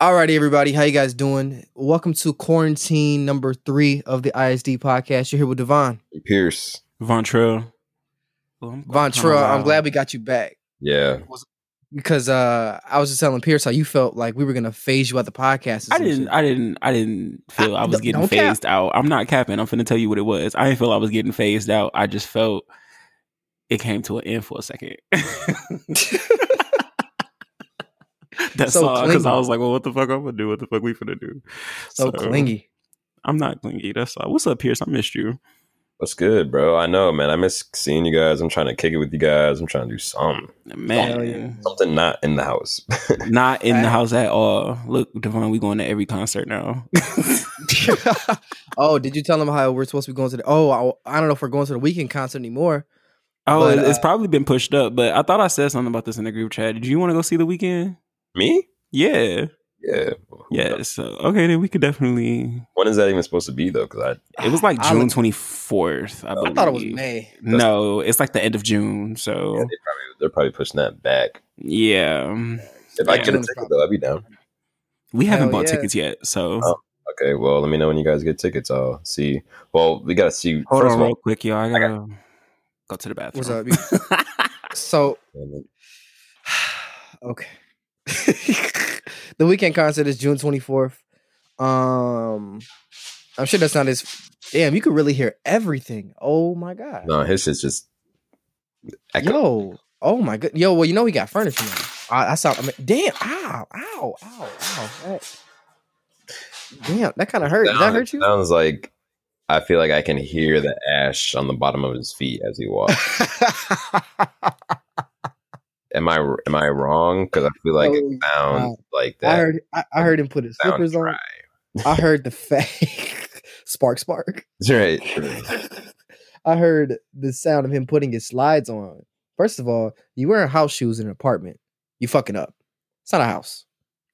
Alrighty, everybody, how you guys doing? Welcome to quarantine number three of the ISD podcast. You're here with Devon. Pierce. Von Trill. Von Trill, I'm glad we got you back Yeah. because uh, I was just telling Pierce how you felt like we were gonna phase you out the podcast. I didn't. shit. I didn't. I didn't feel I- I, was getting don't cap. phased out. I'm not capping. I'm finna tell you what it was. I didn't feel I was getting phased out. I just felt it came to an end for a second. That's So all. Because I was like, "Well, what the fuck I'm gonna do? What the fuck we finna do?" so clingy. I'm not clingy. That's all. What's up, Pierce? I missed you. What's good, bro? I know, man. I miss seeing you guys. I'm trying to kick it with you guys. I'm trying to do something. Man, Hell yeah. Something not in the house. not in the house at all. Look, Devon, we going to every concert now. oh, did you tell them how we're supposed to be going to the? Oh, I, I don't know if we're going to the Weeknd concert anymore. Oh, But, it's uh, probably been pushed up, but I thought I said something about this in the group chat. Did you want to go see the Weeknd? Me? Yeah. Yeah. Yeah. So okay, then we could definitely. When is that even supposed to be, though? Because I It was like I June look- twenty fourth. I, I thought it was May. No, it's like the end of June. I So they probably, they're probably pushing that back. yeah, If I Yeah. get a ticket, though, I'd be down. we haven't Hell bought yeah. tickets yet. So Oh. Okay, well, let me know when you guys get tickets. I'll see. Well, we got to see. hold first on of real quick, y'all. I gotta go to the bathroom. What's up? So okay. The Weeknd concert is June 24th. Um I'm sure that's not as damn, you could really hear everything. Oh my god. no, his shit's just. Echo. Yo. Oh my god. Yo, well, you know he got furniture now. I, I saw I mean, damn, ow, ow, ow, ow. That, damn, that kind of hurt. Did that hurt you? Sounds like I feel like I can hear the ash on the bottom of his feet as he walks. am I am I wrong? Because I feel like Oh, it sounds like that. I heard I, I heard him put his slippers on. I heard the fake spark spark. That's right. I heard the sound of him putting his slides on. First of all, you wearing house shoes in an apartment. You fucking up. It's not a house.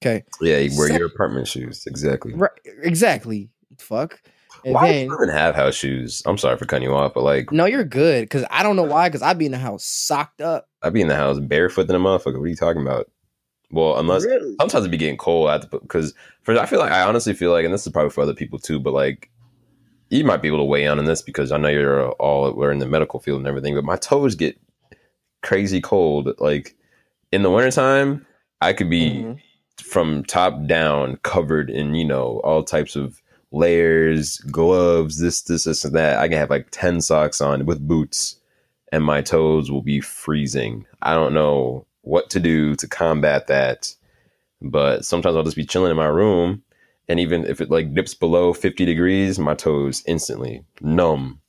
Okay. Yeah, you wear your apartment shoes. Exactly. Right. Exactly. Fuck. And Why then do you even have house shoes? I'm sorry for cutting you off, but like no, you're good because I don't know why. Because I'd be in the house socked up. I'd be in the house barefoot than a motherfucker. What are you talking about? Well, unless Really? sometimes it be getting cold. I have to put because for I feel like I honestly feel like, and this is probably for other people too, but like you might be able to weigh in on this because I know you're all we're in the medical field and everything, but my toes get crazy cold. Like in the wintertime, I could be Mhm. from top down covered in you know all types of layers, gloves, this, this, this, and that. I can have like ten socks on with boots, and my toes will be freezing. I don't know what to do to combat that, but sometimes I'll just be chilling in my room, and even if it like dips below fifty degrees, my toes instantly numb.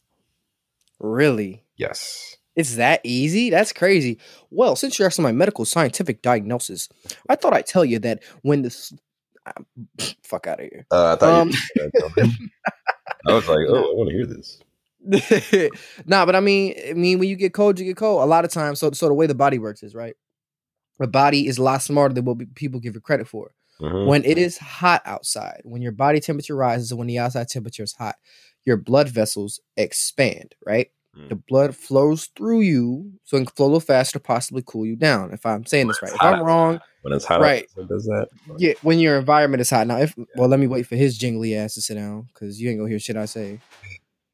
Really? Yes. It's that easy? That's crazy. Well, since you're asking my medical scientific diagnosis, I thought I'd tell you that when the fuck out of here. Uh, I thought Um, you. I was like, oh, I want to hear this. nah, but I mean, I mean, when you get cold, you get cold. A lot of times, so so the way the body works is right. The body is a lot smarter than what people give it credit for. Mhm. When it is hot outside, when your body temperature rises, and when the outside temperature is hot, your blood vessels expand. Right, Mm. the blood flows through you, so it can flow a little faster, possibly cool you down. If I'm saying this right, if hot I'm wrong, When it's hot, Right. it does that. yeah, when your environment is hot. Now, if well, let me wait for his jingly ass to sit down because you ain't gonna hear shit I say.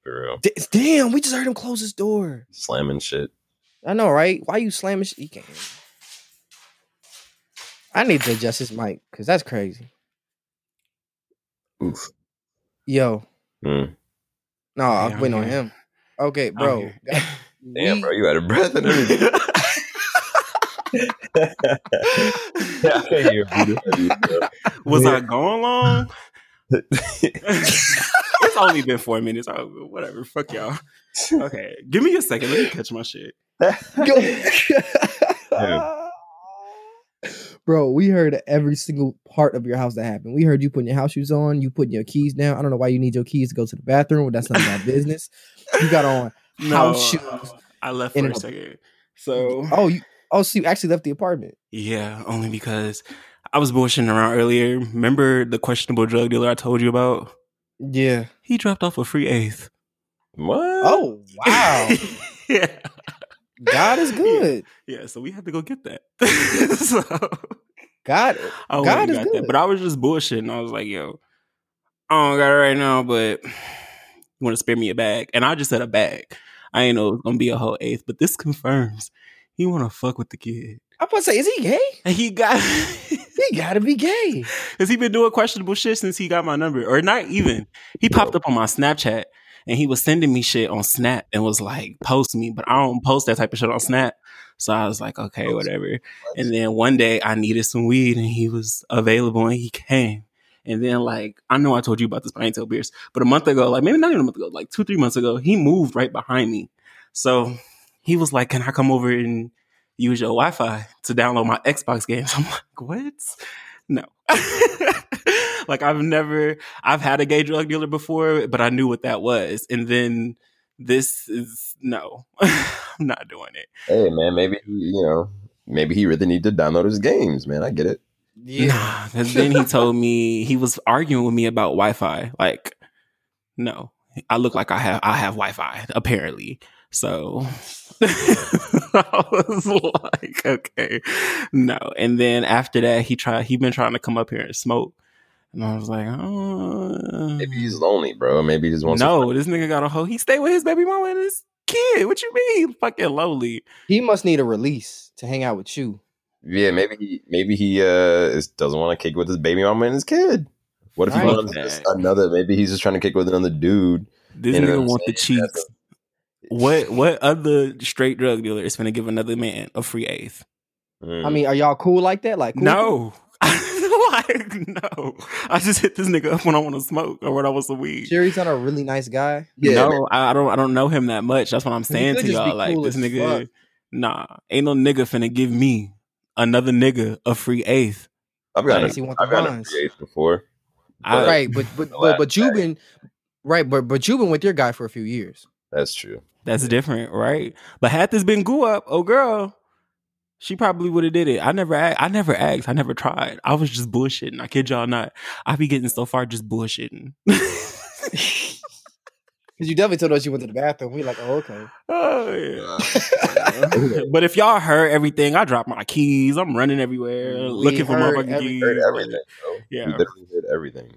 For real, D- damn, we just heard him close his door. slamming shit. I know, right? Why you slamming shit? You can't. I need to adjust his mic because that's crazy. Oof. Yo, Mm. no, I'm I'm waiting on him. Okay, bro. here. God, Damn, we- bro, you out of breath and everything. yeah, I can't hear you. Was Yeah. I going long? it's only been four minutes. Oh, whatever. Fuck y'all. Okay, give me a second. Let me catch my shit. Bro, we heard every single part of your house that happened. We heard you putting your house shoes on, you putting your keys down. I don't know why you need your keys to go to the bathroom. That's none of my business. You got on house shoes. I left for a a- second. So Oh, you oh, so you actually left the apartment. yeah, only because I was bullshitting around earlier. Remember the questionable drug dealer I told you about? Yeah. He dropped off a free eighth. What? Oh, wow. yeah. God is good. Yeah, so we had to go get that. so God, I God is got good. that. But I was just bullshitting. I was like, yo, I don't got it right now, but you want to spare me a bag? And I just said a bag. I ain't know it was gonna be a whole eighth, but this confirms he want to fuck with the kid. I'm about to say, is he gay? And he got, He gotta be gay. cause he been doing questionable shit since he got my number, or not even. He popped up on my Snapchat and he was sending me shit on Snap and was like, post me, but I don't post that type of shit on Snap. So I was like, okay, whatever. And then one day I needed some weed and he was available and he came. And then like I know I told you about this, but I ain't tell Pierce. But a month ago, like maybe not even a month ago, like two, three months ago, he moved right behind me. So he was like, Can I come over and use your Wi-Fi to download my Xbox games? I'm like, what? No. like I've never I've had a gay drug dealer before, but I knew what that was. And then this is no. I'm not doing it. Hey man, maybe you know, maybe he really need to download his games, man. I get it. Nah. And then he told me he was arguing with me about Wi-Fi. Like, no, I look like I have I have Wi-Fi apparently. So I was like, okay, no. And then after that, he tried. He been trying to come up here and smoke, and I was like, oh, Maybe he's lonely, bro. Maybe he just wants. no. This nigga got a hoe. He stay with his baby mama and his kid. What you mean? Fucking lonely? He must need a release to hang out with you. Yeah, maybe he maybe he uh is, doesn't want to kick with his baby mama and his kid. What if he wants another? Maybe he's just trying to kick with another dude. This You know nigga want the saying? cheeks. What what other straight drug dealer is gonna give another man a free eighth? Mm. I mean, are y'all cool like that? Like, cool? No. like no. I just hit this nigga up when I want to smoke or when I want some weed. Jerry's not a really nice guy. Yeah, no, I I don't I don't know him that much. That's what I'm saying to y'all. Like cool this nigga fuck. Nah. Ain't no nigga finna give me another nigga a free eighth. I've got, Unless he want the I've gotten a bonds. free eighth before. I- right, but but but, but you've been right, but but you've been with your guy for a few years. That's true. That's different, right? But had this been Goo up, oh girl, she probably would have did it. I never, I never asked. I never tried. I was just bullshitting. I kid y'all not. I be getting so far just bullshitting. Because you definitely told us you went to the bathroom. We like, oh okay. oh yeah. but if y'all heard everything, I dropped my keys. I'm running everywhere, We looking for my motherfucking every- keys. Heard everything, bro. Yeah. We literally heard everything.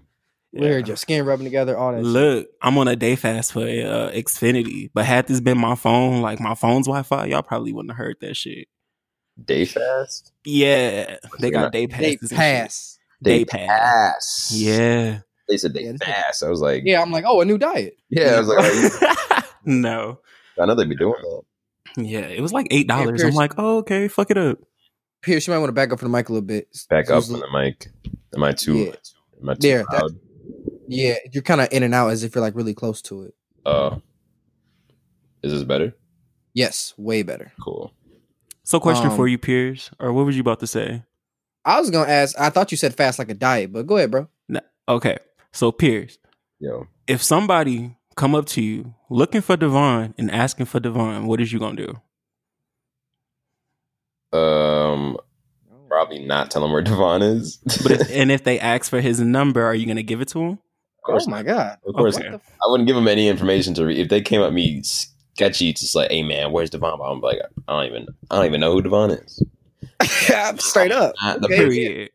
We heard your skin rubbing together, all that. shit. Look, I'm on a day fast for uh, Xfinity, but had this been my phone, like my phone's Wi-Fi, y'all probably wouldn't have heard that shit. Day fast. Yeah, they You're got day They passes. and shit. pass. Day pass. pass. Yeah. They said day Yeah, fast. I was like, Yeah, I'm like, oh, a new diet. yeah. I was like, oh, you- no. I know they'd be doing that. Yeah, it was like eight dollars. I'm like, oh, okay, fuck it up. Pierce, you might want to back up from the mic a little bit. Back up Susan- on the mic. Am I too? Yeah. Am I too There, that- loud? Yeah, you're kind of in and out as if you're like really close to it. Uh, is this better? Yes, way better. Cool. So, question Um, for you, Pierce, or what was you about to say? I was gonna ask. I thought you said fast like a diet, but go ahead, bro. Okay, so Pierce, Yo, if somebody come up to you looking for Devon and asking for Devon, what is you gonna do? um, probably not tell him where Devon is. But if, and if they ask for his number, are you gonna give it to him? Of course, Oh my god. of course, Okay. I wouldn't give them any information to read. If they came at me sketchy, just like, "Hey man, where's Devon?" I'm like, I don't even, I don't even know who Devon is. Straight up. Not the Okay. Period.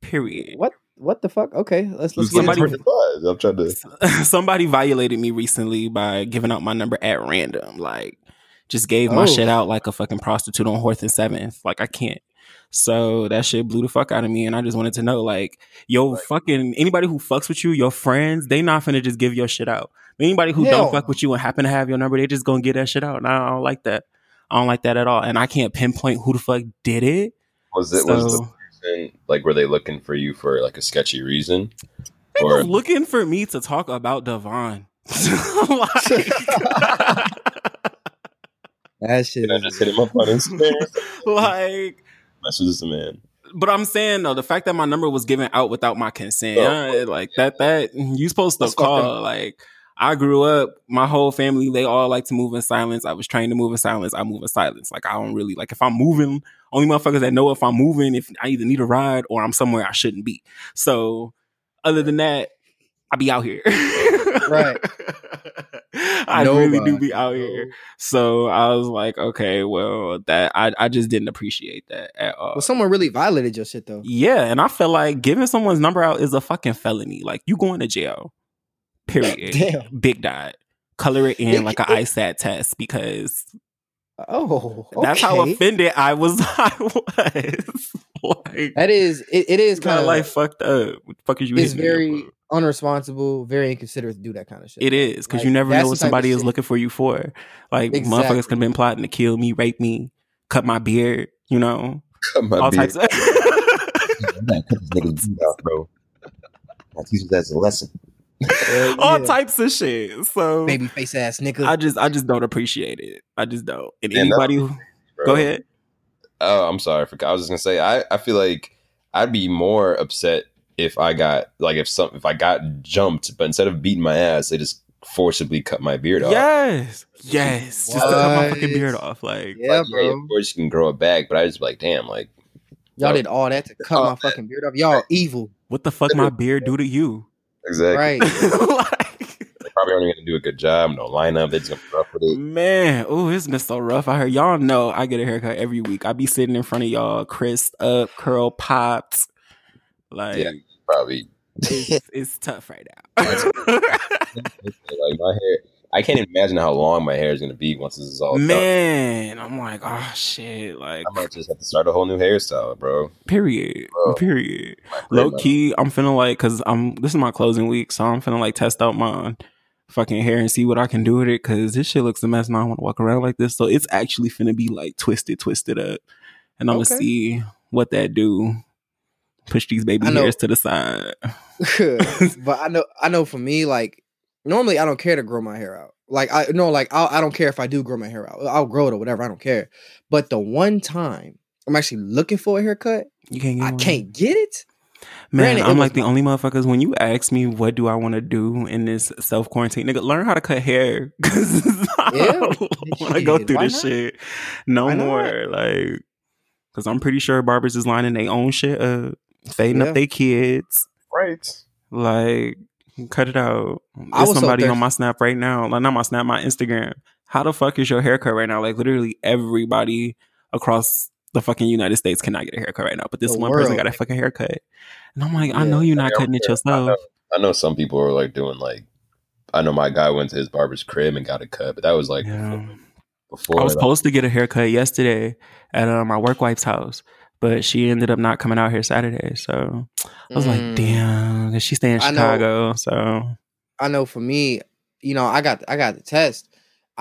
Period. What? What the fuck? Okay, let's let's get Somebody- into it. I'm trying to. Somebody violated me recently by giving out my number at random. Like, just gave my Oh. shit out like a fucking prostitute on Horth and Seventh. Like, I can't. So that shit blew the fuck out of me, and I just wanted to know, like, yo, fucking anybody who fucks with you, your friends, they not finna just give your shit out. Anybody who Hell don't fuck with you and happen to have your number, they just gonna get that shit out. And I don't like that. I don't like that at all. And I can't pinpoint who the fuck did it. Was it was the person like were they looking for you for like a sketchy reason? They Or was looking for me to talk about Devon. like, That shit. did I is- just hit him up on Instagram? like, Message this man. but I'm saying though, the fact that my number was given out without my consent, Oh. like that, that you supposed to That's call. Like, I grew up, my whole family, they all like to move in silence. I was trained to move in silence. I move in silence. Like, I don't really like if I'm moving. Only motherfuckers that know if I'm moving, if I either need a ride or I'm somewhere I shouldn't be. So, other than that, I be out here. Right. I really do Nobody, be out here. So I was like, okay, well, that I, I just didn't appreciate that at all. Well, someone really violated your shit though. yeah, and I feel like giving someone's number out is a fucking felony. Like you going to jail. Period. Damn. Big dot. Color it in like an ISAT test because Oh, that's how offended I was. I was like, That is it, it is kind kind of of like fucked up. What the fuck is you? it's hitting me up very for? unresponsible, very inconsiderate to do that kind of shit. It is because Like, you never know what somebody is shit- looking for you for. Like Exactly. motherfuckers could have been plotting to kill me, rape me, cut my beard. You know, Cut my all beard. types. Of- You gotta cut this nigga's beard off, bro. I teach you that as a lesson. Hell all yeah. types of shit. So baby face ass nigga. I just, I just don't appreciate it. I just don't. And Man, that- anybody, who, go ahead. Oh, I'm sorry. For, I was just gonna say, I, I feel like I'd be more upset if I got like if some if I got jumped, but instead of beating my ass, they just forcibly cut my beard off. Yes, yes. Just to cut my fucking beard off. Like, yeah, Like, bro. of course you can grow it back, but I just be like, damn, like Y'all did all that to cut Oh, my fucking beard off. Y'all evil, what the fuck my beard do to you? exactly. right? They probably aren't gonna do a good job. No lineup. They're just gonna be rough with it. Man, oh, it's been so rough. I heard y'all know I get a haircut every week. I be sitting in front of y'all, crisped up, curl popped. Like Yeah. Probably it's, it's tough right now. like my hair. I can't even imagine how long my hair is gonna be once this is all done. Man, I'm like, oh shit. Like I might just have to start a whole new hairstyle, bro. period. Bro. Period. Low key, I'm finna like cause I'm this is my closing week, so I'm finna like test out my fucking hair and see what I can do with it. Cause this shit looks a mess and I don't wanna walk around like this. So it's actually finna be like twisted, twisted up. And I'm Okay. gonna see what that do. Push these baby hairs to the side. but I know, I know. For me, like normally, I don't care to grow my hair out. Like I no, like I'll, I don't care if I do grow my hair out. I'll grow it or whatever. I don't care. But the one time I'm actually looking for a haircut, You can't get I one? can't get it. Man, Granted, I'm like the only motherfuckers when you ask me what do I want to do in this self quarantine, nigga, learn how to cut hair because I want to go through why this not? shit no Why not? more. Like, because I'm pretty sure barbers is lining their own shit up, fading Yeah. up their kids. Right. Like, cut it out. There's was so somebody on my snap right now, like not my snap, my Instagram. How the fuck is your haircut right now? Like, literally everybody across the fucking United States cannot get a haircut right now, but this The one person got a fucking haircut. And I'm like, I know you're not Yeah, cutting it yeah, I yourself. know. I know some people are like doing like. I know my guy went to his barber's crib and got a cut, but that was like Yeah. before. I was supposed to get a haircut yesterday at uh, my work wife's house, but she ended up not coming out here Saturday. So I was like, damn, damn, 'cause she stay in I know. Chicago. So I know for me, you know, I got I got the test.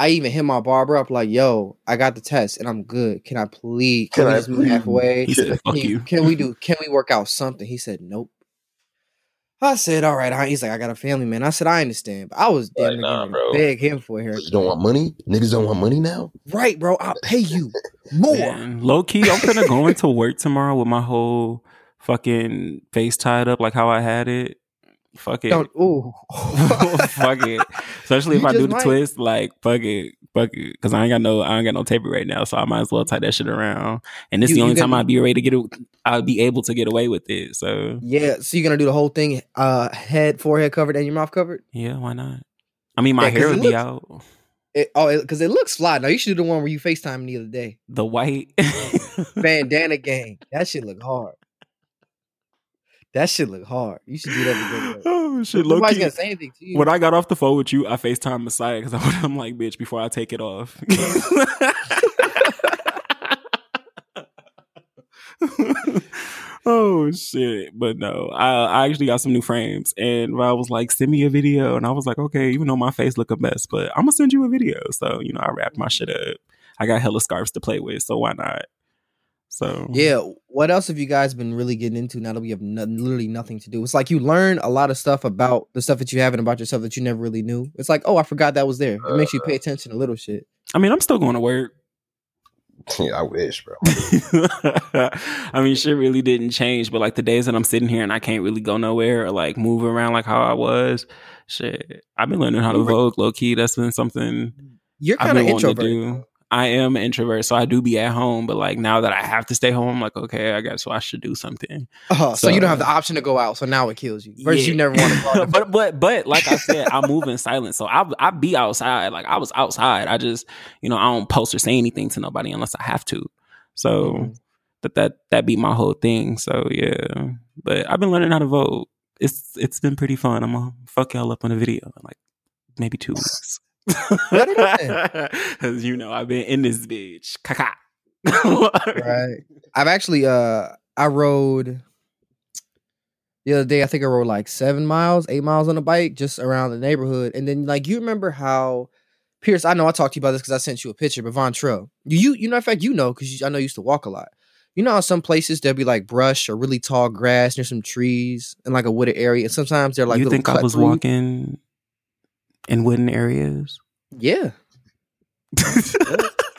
I even hit my barber up like, "Yo, I got the test and I'm good. Can I please? Can, Can we I just meet halfway? he said, Can, you. can we do? Can we work out something?" He said, "Nope." I said, "All right." I- He's like, "I got a family, man." I said, "I understand," but I was damn Like, nah, bro. beg him for a haircut. You don't want money? Niggas don't want money now. Right, bro. I'll pay you more. Man, low key, I'm gonna go into work tomorrow with my whole fucking face tied up like how I had it. Fuck it. Don't. Ooh. fuck it. Especially if You I do the might. twist, like fuck it, fuck it, because I ain't got no, I ain't got no tape right now, so I might as well tie that shit around. And this is the only time I'd be ready to get, it, I'd be able to get away with it. So Yeah. So you're gonna do the whole thing, uh, head, forehead covered, and your mouth covered. yeah, why not? I mean, my Yeah, hair it would be out. It, oh, because it, looks fly. Now you should do the one where you Facetime the other day. The white. Bandana gang. That shit look hard. That shit look hard. You should do that. go oh shit, low key. gonna say anything to you. When I got off the phone with you, I FaceTime Messiah because I'm like, bitch, before I take it off. oh shit. But no, I, I actually got some new frames and I was like, send me a video. And I was like, okay, even though my face look a mess, but I'm gonna send you a video. So, you know, I wrapped my shit up. I got hella scarves to play with, so why not? So yeah. What else have you guys been really getting into now that we have no, literally nothing to do? It's like you learn a lot of stuff about the stuff that you have and about yourself that you never really knew. It's like, oh, I forgot that was there. It makes you pay uh. attention to little shit. I mean, I'm still going to work. Yeah, I wish, bro. I mean, shit really didn't change, but like the days that I'm sitting here and I can't really go nowhere or like move around like how I was, shit, I've been learning how to You were- vogue low key. That's been something You're I've kind of been wanting to introverted. do. I am an introvert, so I do be at home. But like now that I have to stay home, I'm like, okay, I guess so I should do something. Oh, so, you don't have the option to go out. So now it kills you. Versus you never want to go out. but but but like I said, I move in silence. So I I be outside. Like I was outside. I just you know I don't post or say anything to nobody unless I have to. So Mhm. that that that be my whole thing. So yeah. But I've been learning how to vogue. It's it's been pretty fun. I'm gonna fuck y'all up on a video in like maybe two weeks. It Because you know I've been in this bitch. Right. I've actually uh I rode the other day. I think I rode like seven miles, eight miles on a bike just around the neighborhood. And then like you remember how Pierce? I know I talked to you about this because I sent you a picture. But Von Trill, you you you know in fact you know because I know you used to walk a lot. You know how some places there'll be like brush or really tall grass near some trees and like a wooded area, and sometimes they're like you think I was through- walking in wooden areas? Yeah.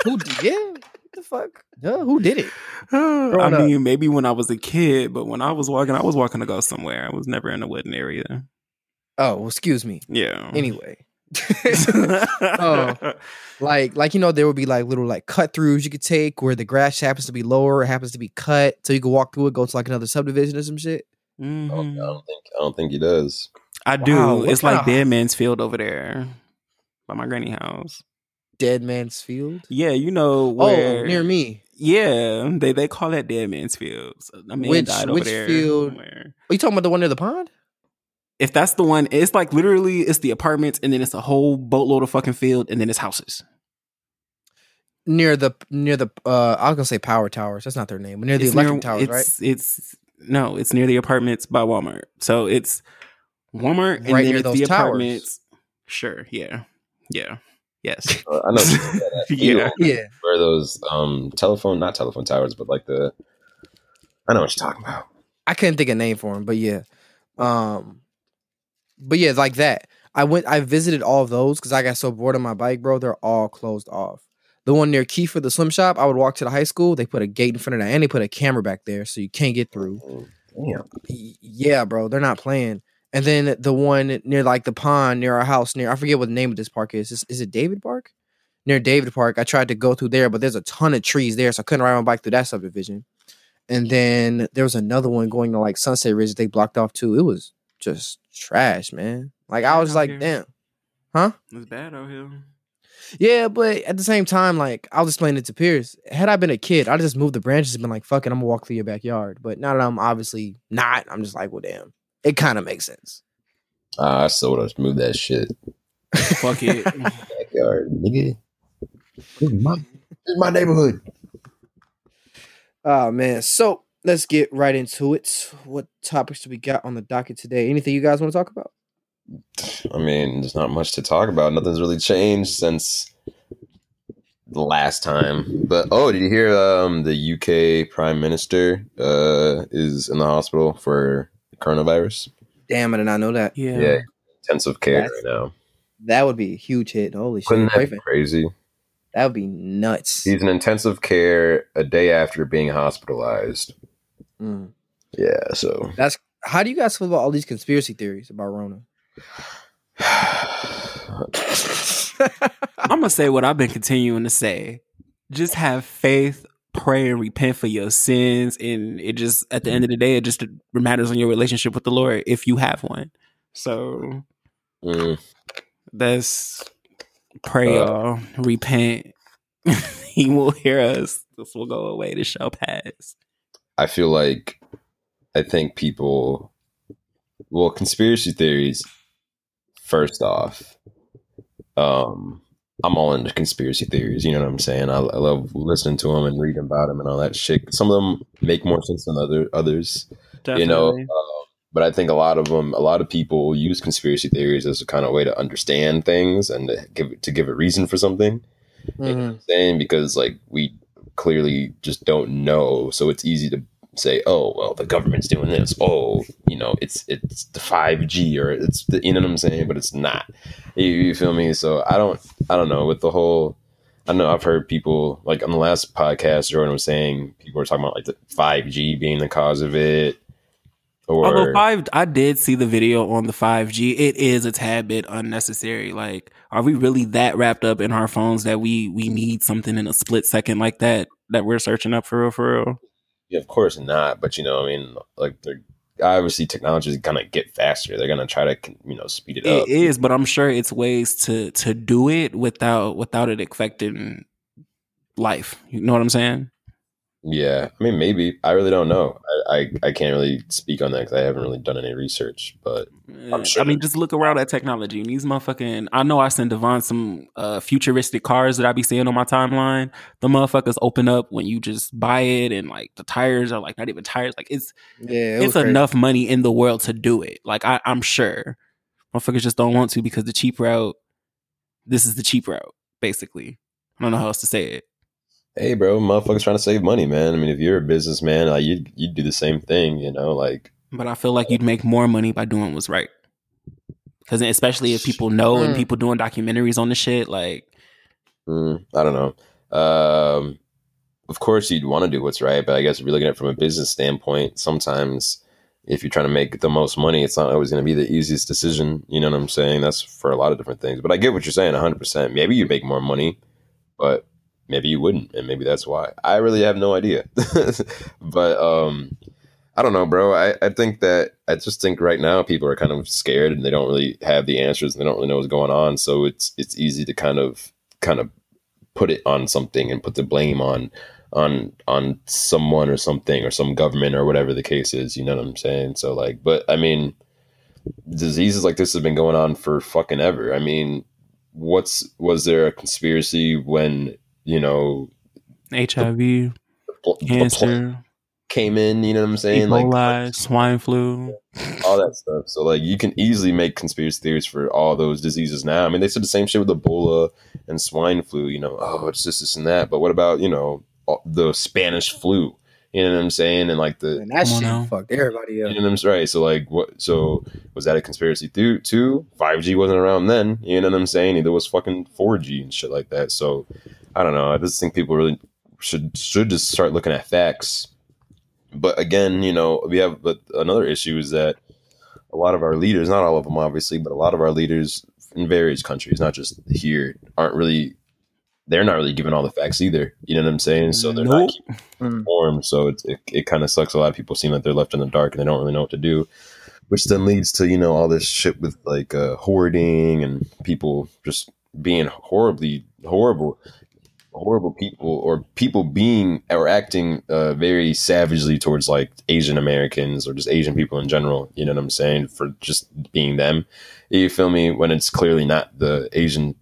Who? d- Yeah. What the fuck? Yeah. Who did it? I Growing up. mean, maybe when I was a kid, but when I was walking, I was walking to go somewhere. I was never in a wooden area. Oh, well, excuse me. Yeah. Anyway. Oh. like like you know there would be like little like cut throughs you could take where the grass happens to be lower it happens to be cut so you can walk through it go to like another subdivision or some shit Oh, Mhm. I don't think I don't think he does. I do. Wow, what it's like kinda- Dead Man's Field over there by my granny house. dead man's field Yeah, you know where oh near me Yeah, they they call that Dead Man's Field. So a man Which- died over which there. field? somewhere. are you talking about the one near the pond If that's the one, it's like literally it's the apartments and then it's a whole boatload of fucking field and then it's houses. near the near the uh i was gonna say power towers that's not their name but near the It's electric near- towers right it's, It's no, it's near the apartments by Walmart. So it's Walmart and Right then near it's those the towers. apartments. Sure. Yeah. Yeah. Yes. Uh, I know that Yeah. field yeah where those um telephone, not telephone towers, but like the. I know what you're talking about. I couldn't think of a name for him, but yeah. Um but yeah, like that. I went I visited all of those because I got so bored on my bike, bro. They're all closed off. The one near Key for the swim shop, I would walk to the high school. They put a gate in front of that and they put a camera back there so you can't get through. Damn. Yeah, bro, they're not playing. And then the one near like the pond near our house, near I forget what the name of this park is. Is, is it David Park? Near David Park, I tried to go through there, but there's a ton of trees there, so I couldn't ride my bike through that subdivision. And then there was another one going to like Sunset Ridge. They blocked off too. It was just trash, man. Like I was like, here. damn, huh? It's bad out here. Yeah, but at the same time, like I was explaining it to Pierce. Had I been a kid, I'd just moved the branches and been like, "Fuck it, I'm gonna walk through your backyard." But now that I'm obviously not, I'm just like, "Well, damn." It kind of makes sense. Ah, I still would have moved that shit. Fuck it. Backyard, nigga. This is my, this is my neighborhood. Oh man, so let's get right into it. What topics do we got on the docket today? Anything you guys want to talk about? I mean, there's not much to talk about. Nothing's really changed since the last time. But oh, did you hear um the UK Prime Minister uh is in the hospital for coronavirus? Damn, I did not know that. Yeah. Yeah. Intensive care That's- right now. That would be a huge hit. Holy Wouldn't shit, that be crazy? that would be nuts. He's in intensive care a day after being hospitalized. Mm. Yeah, so That's how do you guys feel about all these conspiracy theories about Rona? I'm gonna say what I've been continuing to say. Just have faith, pray, and repent for your sins, and it just at the end of the day, it just matters on your relationship with the Lord if you have one. So mm, that's pray, Uh. y'all, repent. he will hear us. This will go away. This shall pass. I feel like I think people well, conspiracy theories first off. Um I'm all into conspiracy theories, you know what I'm saying? I, I love listening to them and reading about them and all that shit. Some of them make more sense than other others. you know um, but i think a lot of them a lot of people use conspiracy theories as a kind of way to understand things and to give to give a reason for something you know what Mhm. I'm saying because like we clearly just don't know so it's easy to say oh well the government's doing this oh you know it's it's the 5g or it's the you know what i'm saying but it's not you, you feel me so i don't i don't know with the whole I know I've heard people like on the last podcast, Jordan was saying people were talking about like the 5G being the cause of it Or Although five, I did see the video on the five G. It is a tad bit unnecessary. Like, are we really that wrapped up in our phones that we we need something in a split second like that that we're searching up for real for real? Yeah, of course not. But you know, I mean, like they're obviously technology is gonna get faster. They're gonna try to you know speed it up. It is, but I'm sure it's ways to to do it without without it affecting life. You know what I'm saying? Yeah, I mean, maybe I really don't know. I I, I can't really speak on that because I haven't really done any research. But I'm sure I mean, just look around at technology. And these motherfucking, I know I send Devon some uh, futuristic cars that I be seeing on my timeline. The motherfuckers open up when you just buy it, and like the tires are like not even tires. Like it's Yeah, it it's was crazy. enough money in the world to do it. Like I, I'm sure motherfuckers just don't want to because the cheap route. This is the cheap route, basically. I don't know how else to say it. Hey, bro, motherfuckers trying to save money, man. I mean, if you're a businessman, like you'd you'd do the same thing, you know, like But I feel like you'd make more money by doing what's right. Because especially if people know and Mm. people doing documentaries on the shit, like mm, I don't know. Um, of course, you'd want to do what's right, but I guess if you're looking at it from a business standpoint, sometimes if you're trying to make the most money, it's not always going to be the easiest decision. You know what I'm saying? That's for a lot of different things. But I get what you're saying 100%. Maybe you make more money, but maybe you wouldn't. And maybe that's why. I really have no idea. but um, I don't know, bro. I, I think that I just think right now people are kind of scared and they don't really have the answers and they don't really know what's going on. So it's it's easy to kind of kind of put it on something and put the blame on on on someone or something or some government or whatever the case is. You know what I'm saying? So like, but I mean, diseases like this have been going on for fucking ever. I mean, what's was there a conspiracy when you know HIV, the the pl- cancer, came in? You know what I'm saying? Like swine flu. all that stuff. So like you can easily make conspiracy theories for all those diseases now. I mean, they said the same shit with Ebola and swine flu. You know, oh, it's just this and that. But what about you know the Spanish flu? You know what I'm saying? And like the And that Come on shit now. fucked everybody up. you know what I'm saying? Right. So like what? So was that a conspiracy theory too? 5G wasn't around then. You know what I'm saying? Neither was fucking 4G and shit like that. So I don't know. I just think people really should should just start looking at facts. But again, you know, we have but another issue is that a lot of our leaders, not all of them obviously, but a lot of our leaders in various countries, not just here, aren't really they're not really giving all the facts either. You know what I'm saying? So they're Nope. not informed. So it, it, it kind of sucks. A lot of people seem like they're left in the dark and they don't really know what to do, which then leads to, you know, all this shit with like uh, hoarding and people just being horribly horrible, horrible people or people being or acting uh, very savagely towards like Asian Americans or just Asian people in general. You know what I'm saying? For just being them. You feel me? When it's clearly not the Asian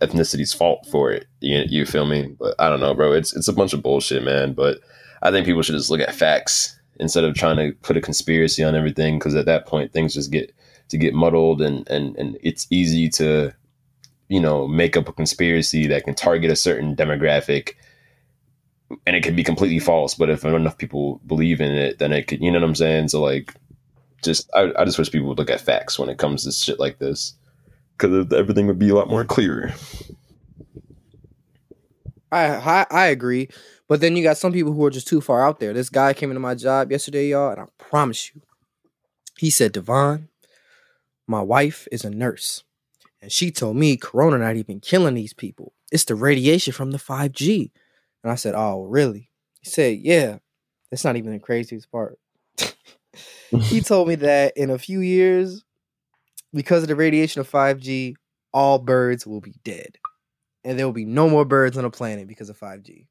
ethnicity's fault for it. You, you feel me? But I don't know, bro. It's it's a bunch of bullshit, man. But I think people should just look at facts instead of trying to put a conspiracy on everything because at that point things just get to get muddled and and and it's easy to you know make up a conspiracy that can target a certain demographic and it could be completely false but if enough people believe in it then it could you know what i'm saying? So like just i, I just wish people would look at facts when it comes to shit like this. Because everything would be a lot more clearer. I, I I agree, but then you got some people who are just too far out there. This guy came into my job yesterday, y'all, and I promise you, he said, "Devon, my wife is a nurse, and she told me Corona not even killing these people. It's the radiation from the five G." And I said, "Oh, really?" He said, "Yeah." That's not even the craziest part. he told me that in a few years, because of the radiation of five G, all birds will be dead and there will be no more birds on the planet because of 5G.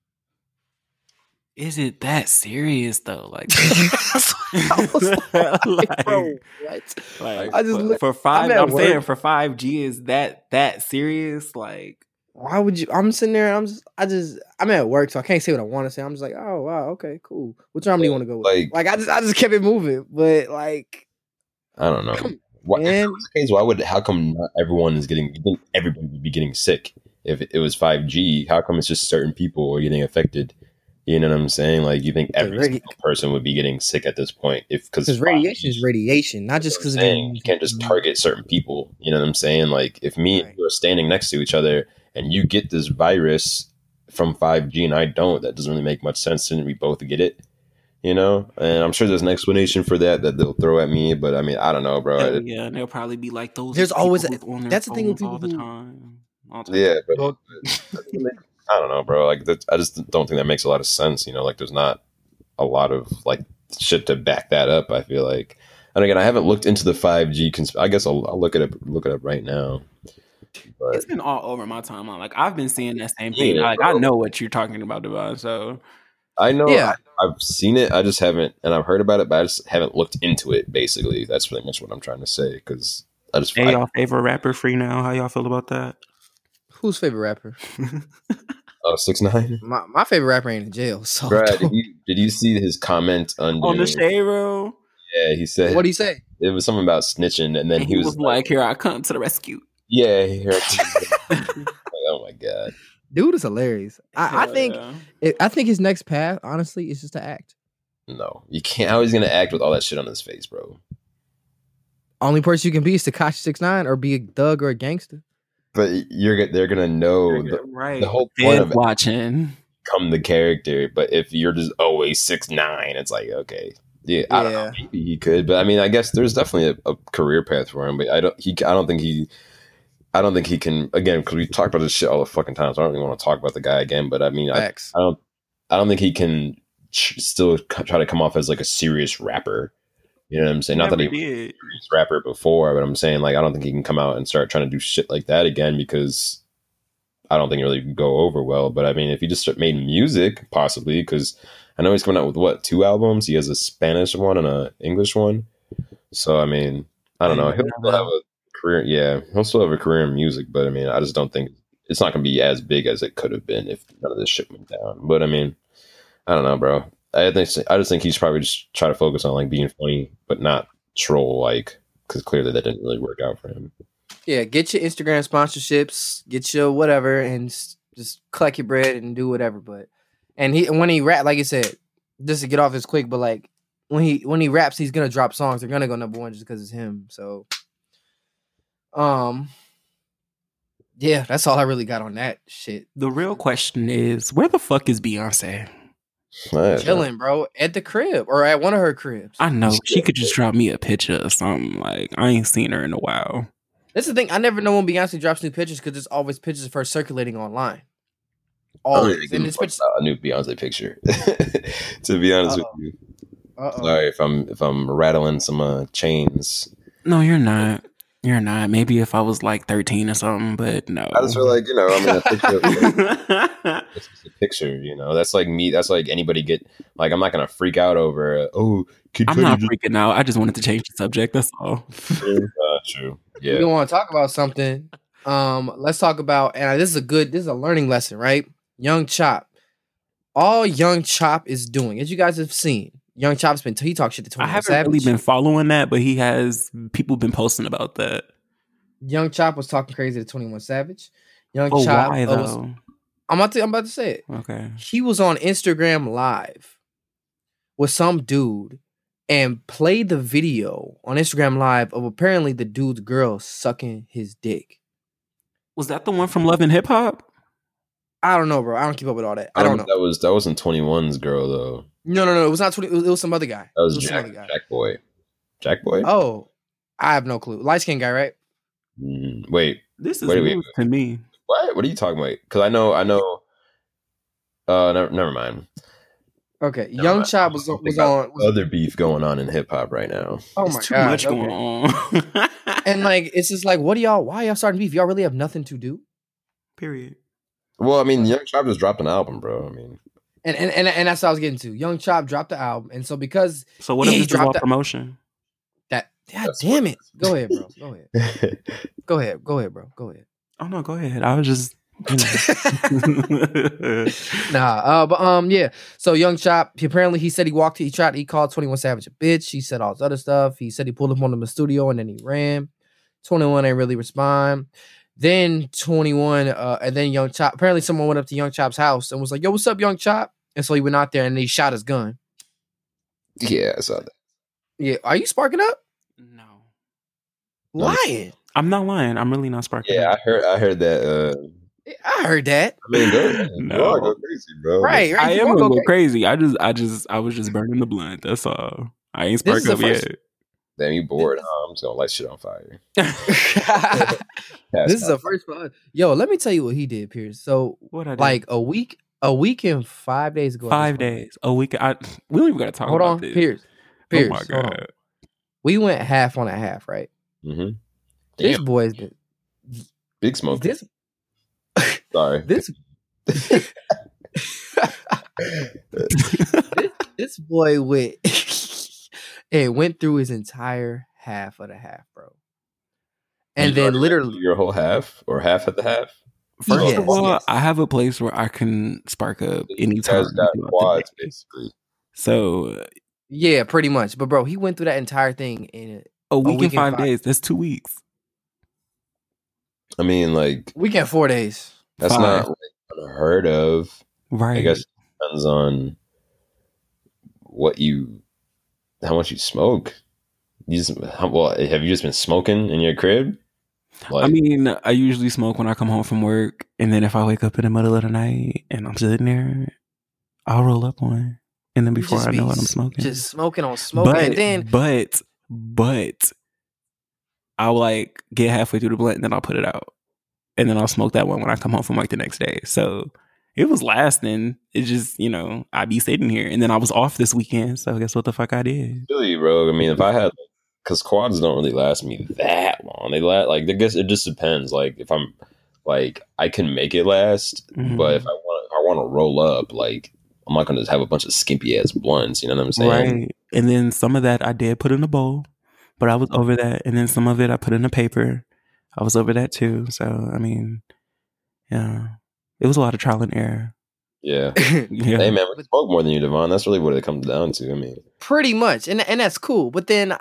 Is it that serious though? Like, I like, Like- bro, what? like I just for, look- for five. at I'm, saying for five G is that that serious? Like, Why would you? I'm sitting there. I'm just. I just. I'm at work, so I can't say what I want to say. I'm just like, oh wow, okay, cool. What time do you want to go? With? Like- Like, I just. I just kept it moving, but like, I don't know. Why, if man. that was the case, why would how come not everyone is getting? You think everybody would be getting sick if it was five G? How come it's just certain people are getting affected? You know what I'm saying? Like you think every radi- single person would be getting sick at this point if because because radiation is radiation, not just because of saying you can't just mm-hmm. target certain people. You know what I'm saying? Like if me and you are standing next to each other and you get this virus from 5G and I don't, that doesn't really make much sense. And we both get it. You know, and I'm sure there's an explanation for that that they'll throw at me, but I mean, I don't know, bro. Hell yeah, and they'll probably be like those. There's always a- on that's the thing with phones all the people time. All the time. yeah, but Well- I don't know, bro. Like, that, I just don't think that makes a lot of sense. You know, like there's not a lot of like shit to back that up. I feel like, and again, I haven't looked into the 5G. Consp- I guess I'll, I'll look it up. Look it up right now. But It's been all over my timeline. Like I've been seeing that same thing. Yeah, like I know what you're talking about, Devon. So I know, Yeah. I, I've seen it. I just haven't, and I've heard about it, but I just haven't looked into it. Basically, that's pretty much what I'm trying to say. Because I just, hey, I, y'all favorite rapper free now. How y'all feel about that? Who's favorite rapper? oh, six nine. My my favorite rapper ain't in jail. So Brad, did you did you see his comment under? On the shade row, Yeah, he said what do you say? it was something about snitching, and then and he, was, like, "Here I come to the rescue." "Yeah, here I come." Like, oh my god. Dude is hilarious. I, I think yeah. it, I think his next path, honestly, is just to act. No, you can't. How he's gonna act with all that shit on his face, bro? Only person you can be is Tekashi Six Nine or be a thug or a gangster. But you're they're gonna know the, right. the whole point of watching. come the character. But if you're just always six nine, it's like okay, yeah, I don't know. Yeah. Maybe he could, but I mean, I guess there's definitely a, a career path for him. But I don't. He. I don't think he. I don't think he can. Again, because we talked about this shit all the fucking time. So I don't even want to talk about the guy again. But I mean, I, I don't. I don't think he can ch- still c- try to come off as like a serious rapper. You know what I'm saying? Not that he did. serious rapper before, but I'm saying like I don't think he can come out and start trying to do shit like that again because I don't think it really go over well. But I mean, if he just made music, possibly because I know he's coming out with what two albums? He has a Spanish one and a English one. So I mean, I don't know. He'll still have a career. Yeah, he'll still have a career in music, but I mean, I just don't think it's not going to be as big as it could have been if none of this shit went down. But I mean, I don't know, bro. I think I just think he's probably just trying to focus on like being funny, but not troll like because clearly that didn't really work out for him. Yeah, get your Instagram sponsorships, get your whatever, and just collect your bread and do whatever. But and he when he rap, like you said, just to get off his quick, but like when he when he raps, he's gonna drop songs. They're gonna go number one just because it's him. So, um, yeah, that's all I really got on that shit. The real question is, where the fuck is Beyonce? Yeah, Chilling, bro, at the crib or at one of her cribs. I know she could just drop me a picture or something. Like I ain't seen her in a while. That's the thing. I never know when Beyonce drops new pictures because there's always pictures of her circulating online. I Always, and a it's fuck pictures. a new Beyonce picture. to be honest Uh-oh. with you, Uh-oh. sorry if I'm if I'm rattling some uh, chains. No, you're not. You're not. Maybe if I was like 13 or something, but no. I just feel like you know, I mean, a picture. Of, it's just a picture, you know. That's like me. That's like anybody get. Like, I'm not gonna freak out over. Uh, oh, Kid I'm not just- freaking out. I just wanted to change the subject. That's all. Uh, true. We Yeah. don't want to talk about something. Um, let's talk about and this is a good this is a learning lesson, right? Young Chop. All Young Chop is doing, as you guys have seen, Young Chop's been he talk shit to I haven't Savage. really been following that, but he has people been posting about that. Young Chop was talking crazy to 21 Savage. Young Oh, Chop why uh, was- though? I'm about to I'm about to say it. Okay. He was on Instagram live with some dude and played the video on Instagram live of apparently the dude's girl sucking his dick. Was that the one from Love and Hip Hop? I don't know, bro. I don't keep up with all that. I Um, don't know. That was that wasn't 21's girl though. No, no, no. It was not 20. It was, it was some other guy. That was it was Jack, some other guy. Jack Boy. Jack Boy. Oh, I have no clue. Light skinned guy, right? Mm, wait, This is Wait, wait, news to me. what? What are you talking about? Because I know, I know. Uh, never, never mind. Okay. Never Young mind. Chop was, I was think I- on. Was, Other beef going on in hip hop right now. oh It's my too god. much okay. going on. And like, it's just like, what do y'all? Why y'all starting beef? Y'all really have nothing to do. period. Well, I mean, Young Chop just dropped an album, bro. I mean, And and and, and that's what I was getting to. Young Chop dropped the album, and so because So what Yeah, if he this is all dropped that- promotion? that, God That's damn what- it. Go ahead, bro. Go ahead. Go ahead. Go ahead, bro. Go ahead. Oh no, go ahead. I was just. You. Nah, uh, but um, yeah. So Young Chop, he, apparently he said he walked. He tried. He called Twenty One Savage a bitch. He said all this other stuff. He said he pulled up on him in the studio and then he ran. Twenty One ain't really respond. Then Twenty One, uh, and then Young Chop. Apparently, someone went up to Young Chop's house and was like, "Yo, what's up, Young Chop?" And so he went out there and he shot his gun. yeah, I saw that. Yeah, are you sparking up? no, Lying. I'm not lying. I'm really not sparking. Yeah, up. I heard. I heard that. Uh, I heard that. I mean, go. No. Go crazy, bro. Right, right. I you am a won't go little crazy. I just, I just, I was just burning the blunt. That's all. I ain't This is sparked up first- yet. Damn, you bored? Huh? I'm just gonna light shit on fire. this is the first one. Yo, let me tell you what he did, Pierce. So, what I did? like a week, a week and five days ago. five days, a week. I we don't even gotta talk Hold about on, this. Pierce. oh Pierce, my hold on. god. We went half on a half, right? Mm-hmm. This Damn, boy's been big smoke. this Sorry. this this boy went and went through his entire half of the half, bro. And You then literally, your whole half or half of the half. First Yes, of all, yes. I have a place where I can spark up You anytime. guys got quads, basically. So yeah, pretty much. But bro, he went through that entire thing in a week, week and and five five. days. That's two weeks. I mean, like a weekend, four days. that's Five. not like, unheard of. Right. I guess it depends on what you, how much you smoke. You just, how, well, have you just been smoking in your crib? Like, I mean, I usually smoke when I come home from work, and then if I wake up in the middle of the night and I'm sitting there, I'll roll up one, and then before I know be it, I'm s- smoking. Just smoking on smoking, but and then but but I'll like get halfway through the blunt, and then I'll put it out, and then I'll smoke that one when I come home from work the next day. So it was lasting. It just you know I'd be sitting here, and then I was off this weekend. So I guess what the fuck I did? Really, bro. I mean, if I had, because quads don't really last me that long. They last like I guess it just depends. Like if I'm like I can make it last, Mhm. but if I want, I want to roll up. Like I'm not gonna just have a bunch of skimpy ass blunts. You know what I'm saying? Right. And then some of that I did put in a bowl, but I was over that. And then some of it I put in a paper. I was over that too. So I mean, yeah, it was a lot of trial and error. Yeah. Yeah. Hey man, we smoke more than you, Devon. That's really what it comes down to. I mean, pretty much, and and that's cool. But then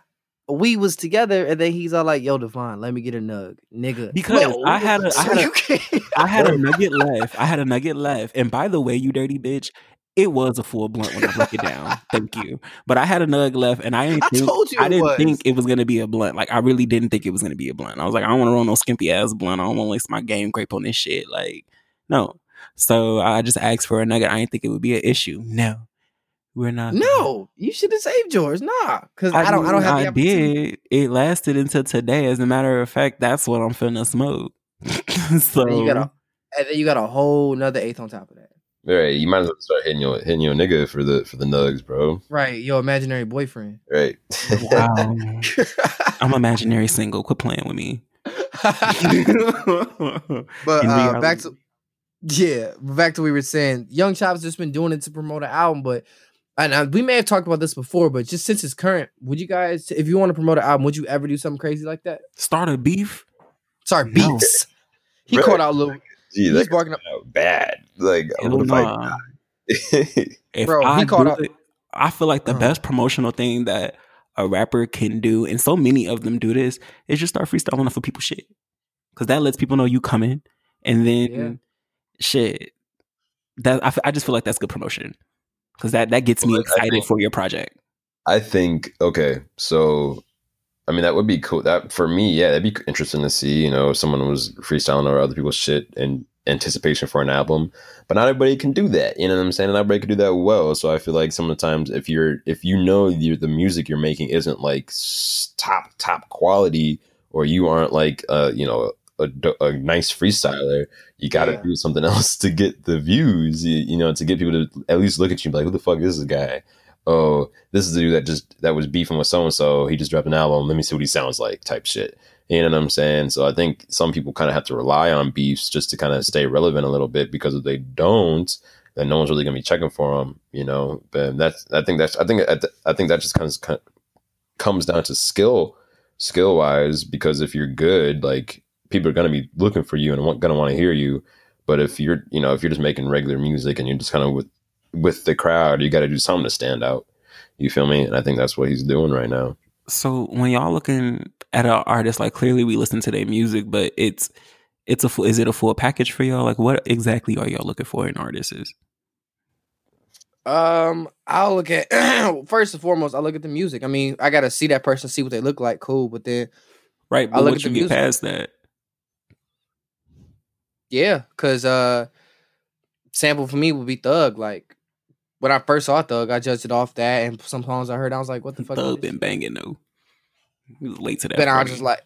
we was together, and then he's all like, "Yo, Devon, let me get a nug, nigga." Because I had a- I so had a- you can't- I had a nugget left. I had a nugget left. And by the way, you dirty bitch, it was a full blunt when I broke it down. Thank you. But I had a nug left, and I didn't I think told you I didn't was. think it was gonna be a blunt. Like I really didn't think it was gonna be a blunt. I was like, I don't want to roll no skimpy ass blunt. I don't want to waste my game grape on this shit. Like, no. So I just asked for a nugget. I didn't think it would be an issue. No, we're not. no, you should have saved yours. Nah, because I, don't. I don't have the I opportunity. did. It lasted until today. As a matter of fact, that's what I'm finna smoke. so And then you got a, and then you got a whole another eighth on top of that. all right, you might as well start hitting your hitting your nigga for the for the nugs, bro. Right, your imaginary boyfriend. Right. wow. I'm imaginary single. Quit playing with me. But uh, back to yeah, back to what we were saying. Young Chop's just been doing it to promote an album, but and uh, we may have talked about this before, but just since it's current, would you guys, if you want to promote an album, would you ever do something crazy like that? Start a beef. Sorry, No. He Really? called out little. Gee, He's barking up. bad. Like, I Hell would fight. nah. If Bro, I he called do out- it, I feel like the Uh-huh. best promotional thing that a rapper can do, and so many of them do this, is just start freestyling off of people's shit. Because that lets people know you coming, and then Yeah. shit. That I, f- I just feel like that's good promotion. Because that that gets me Well, excited think- for your project. I think okay, so I mean that would be cool. That for me, yeah, that'd be interesting to see. You know, if someone was freestyling or other people's shit in anticipation for an album, but not everybody can do that. You know what I'm saying? Not everybody can do that well. So I feel like sometimes if you're if you know you the music you're making isn't like top top quality, or you aren't like uh you know a, a nice freestyler, you got to Yeah. do something else to get the views. You, you know, to get people to at least look at you and be like, who the fuck is this guy? oh, this is the dude that just that was beefing with so and so. He just dropped an album. Let me see what he sounds like. Type shit. You know what I'm saying? So I think some people kind of have to rely on beefs just to kind of stay relevant a little bit because if they don't, then no one's really gonna be checking for them. You know, but that's I think that's I think I think that just kind of comes down to skill, skill wise. Because if you're good, like people are gonna be looking for you and want, gonna want to hear you. But if you're, you know, if you're just making regular music and you're just kind of with with the crowd, you got to do something to stand out. You feel me? And I think that's what he's doing right now. So when y'all looking at an artist, like clearly we listen to their music, but it's it's a full, is it a full package for y'all? Like what exactly are y'all looking for in artists? Um, I'll look at first and foremost. I look at the music. I mean, I gotta see that person, see what they look like. Cool, but then Right, I look once at you the get music. past that, Yeah, because uh, sample for me would be Thug. Like when I first saw Thug, I judged it off that, and some songs I heard, I was like, "What the fuck?" is Thug been banging though. He was late to that. But I was just like,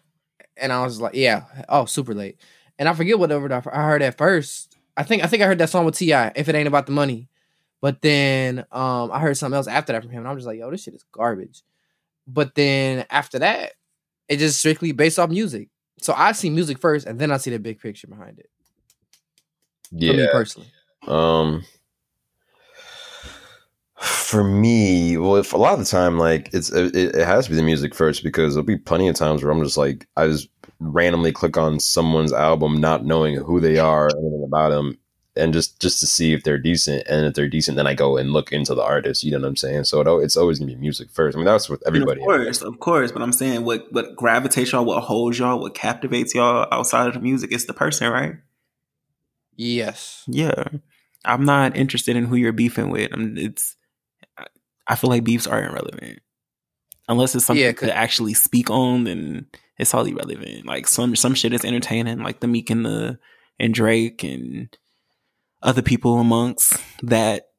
and I was like, yeah, oh, super late. And I forget whatever I I heard at first. I think I think I heard that song with Ti. If it ain't about the money, but then um I heard something else after that from him, and I'm just like, yo, this shit is garbage. But then after that, it just strictly based off music. So I see music first, and then I see the big picture behind it. For me Yeah. personally, Um, for me, well, if a lot of the time, like it's it, it has to be the music first because there'll be plenty of times where I'm just like I just randomly click on someone's album, not knowing who they are, anything about them, and just just to see if they're decent. And if they're decent, then I go and look into the artist. You know what I'm saying? So it, it's always gonna be music first. I mean, that's with And everybody. Of course, of course. But I'm saying what what gravitates y'all, what holds y'all, what captivates y'all outside of the music is the person, right? Yes. Yeah. I'm not interested in who you're beefing with. I'm, it's I- I feel like beefs are irrelevant. Unless it's something Yeah, to actually speak on, then it's all irrelevant. Like some some shit is entertaining, like the Meek and the and Drake and other people amongst that.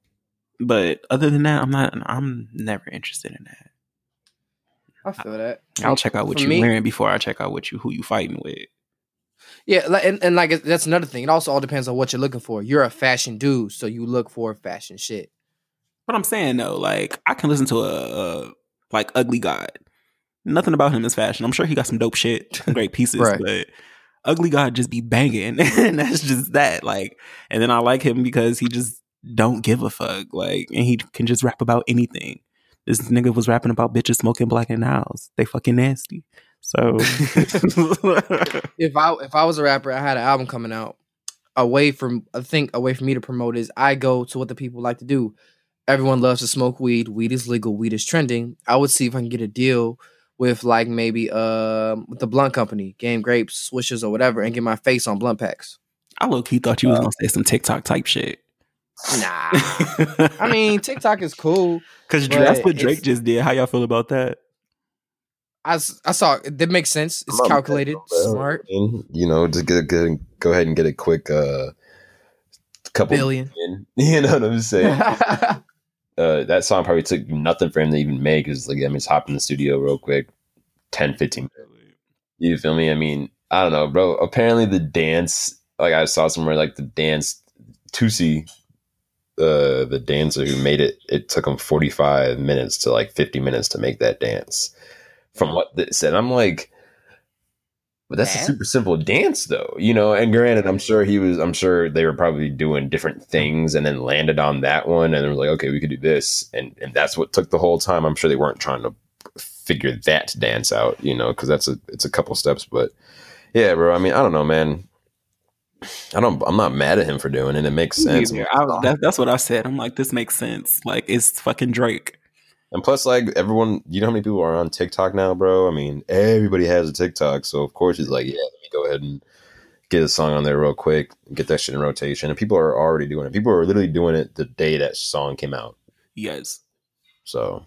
But other than that, I'm not. I'm never interested in that. I feel that. I'll check out what you're wearing before I check out what you who you fighting with. Yeah, and, and like that's another thing. It also all depends on what you're looking for. You're a fashion dude, so you look for fashion shit. But I'm saying though, like I can listen to a, a like Ugly God. Nothing about him is fashion. I'm sure he got some dope shit, great pieces, Right. but Ugly God just be banging, and that's just that. Like, and then I like him because he just don't give a fuck. Like, and he can just rap about anything. This nigga was rapping about bitches smoking black and owls. They fucking nasty. So if I if I was a rapper, I had an album coming out. Away from I think away from me to promote is I go to what the people like to do. Everyone loves to smoke weed. Weed is legal. Weed is trending. I would see if I can get a deal with like maybe um with the blunt company, Game Grapes, Swishers, or whatever, and get my face on blunt packs. I low key thought you was gonna say some TikTok type shit. Nah, I mean TikTok is cool. because but that's what Drake just did. How y'all feel about that? I, s- I saw it. That makes sense. It's I'm calculated, about smart. I you know, just get a good, go ahead and get a quick uh couple Billion. in. You know what I'm saying? uh, that song probably took nothing for him to even make. It's like, I mean, just hop in the studio real quick, 10, 15 minutes. You feel me? I mean, I don't know, bro. Apparently, the dance, like I saw somewhere, like the dance, Toosie, uh, the dancer who made it, it took him 45 minutes to like 50 minutes to make that dance. From uh-huh. what it said, I'm like, but that's a super simple dance, though, you know. And granted, I'm sure he was, I'm sure they were probably doing different things, and then landed on that one, and they were like, okay, we could do this, and and that's what took the whole time. I'm sure they weren't trying to figure that dance out, you know, because that's a it's a couple steps, but yeah, bro. I mean, I don't know, man. I don't. I'm not mad at him for doing it. It makes sense. That, that's what I said. I'm like, this makes sense. Like, it's fucking Drake. And plus, like everyone, you know how many people are on TikTok now, bro? I mean, everybody has a TikTok, so of course he's like, yeah, let me go ahead and get a song on there real quick, get that shit in rotation. And people are already doing it. People are literally doing it the day that song came out. Yes. So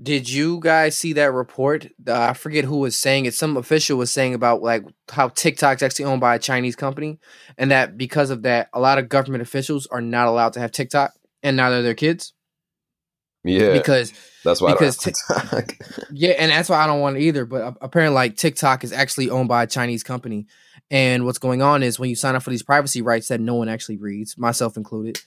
Did you guys see that report? Uh, I forget who was saying it. Some official was saying about like how TikTok's actually owned by a Chinese company, and that because of that, a lot of government officials are not allowed to have TikTok, and neither are their kids yeah, because that's why because I don't TikTok. yeah, and that's why I don't want it either. But apparently, like TikTok is actually owned by a Chinese company, and what's going on is when you sign up for these privacy rights that no one actually reads, myself included,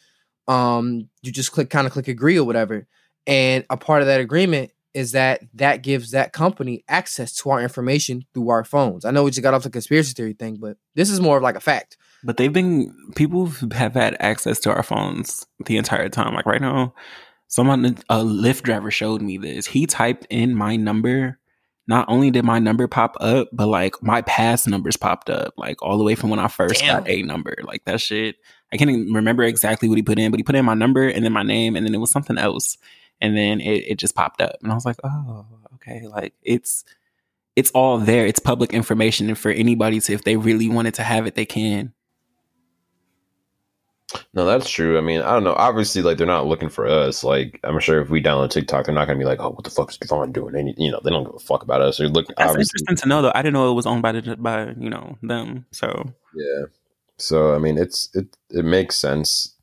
um, you just click kind of click agree or whatever, and a part of that agreement is that that gives that company access to our information through our phones. I know we just got off the conspiracy theory thing, but this is more of like a fact. But they've been, people have had access to our phones the entire time. Like right now, someone, a Lyft driver showed me this. He typed in my number. Not only did my number pop up, but like my past numbers popped up, like all the way from when I first Damn. got a number. Like that shit. I can't even remember exactly what he put in, but he put in my number and then my name and then it was something else. And then it, it just popped up. And I was like, oh, okay. Like it's it's all there. It's public information. And for anybody to if they really wanted to have it, they can. No, that's true. I mean, I don't know. Obviously, like they're not looking for us. Like I'm sure if we download TikTok, they're not gonna be like, "Oh, what the fuck is Devon doing?" Any, you know, they don't give a fuck about us. They're looking. That's obviously, interesting to know, though. I didn't know it was owned by the by you know them. So yeah. So I mean, it's it it makes sense,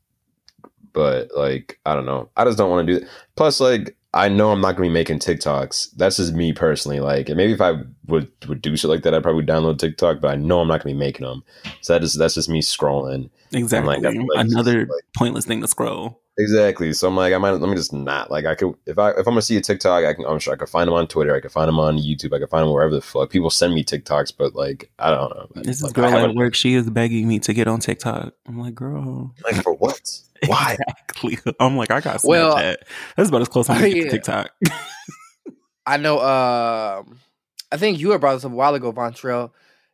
but like I don't know. I just don't want to do it. Plus, like I know I'm not gonna be making TikToks. That's just me personally. Like, and maybe if I would would do shit like that, I'd probably download TikTok. But I know I'm not gonna be making them. So that is that's just me scrolling. Exactly. like, like, Another like- pointless thing to scroll. Exactly. So I'm like, I might let me just not like I could if I if I'm gonna see a TikTok, I can I'm sure I could find them on Twitter, I could find them on YouTube, I could find them wherever the fuck. People send me TikToks, but like I don't know. This is like, girl at work. She is begging me to get on TikTok. I'm like, girl, like for what? Why? Exactly. I'm like, I got Snapchat. Well- That's about as close as I'm gonna get to Yeah. TikTok. I know. Um, I think you had brought this up a while ago, Von Trill,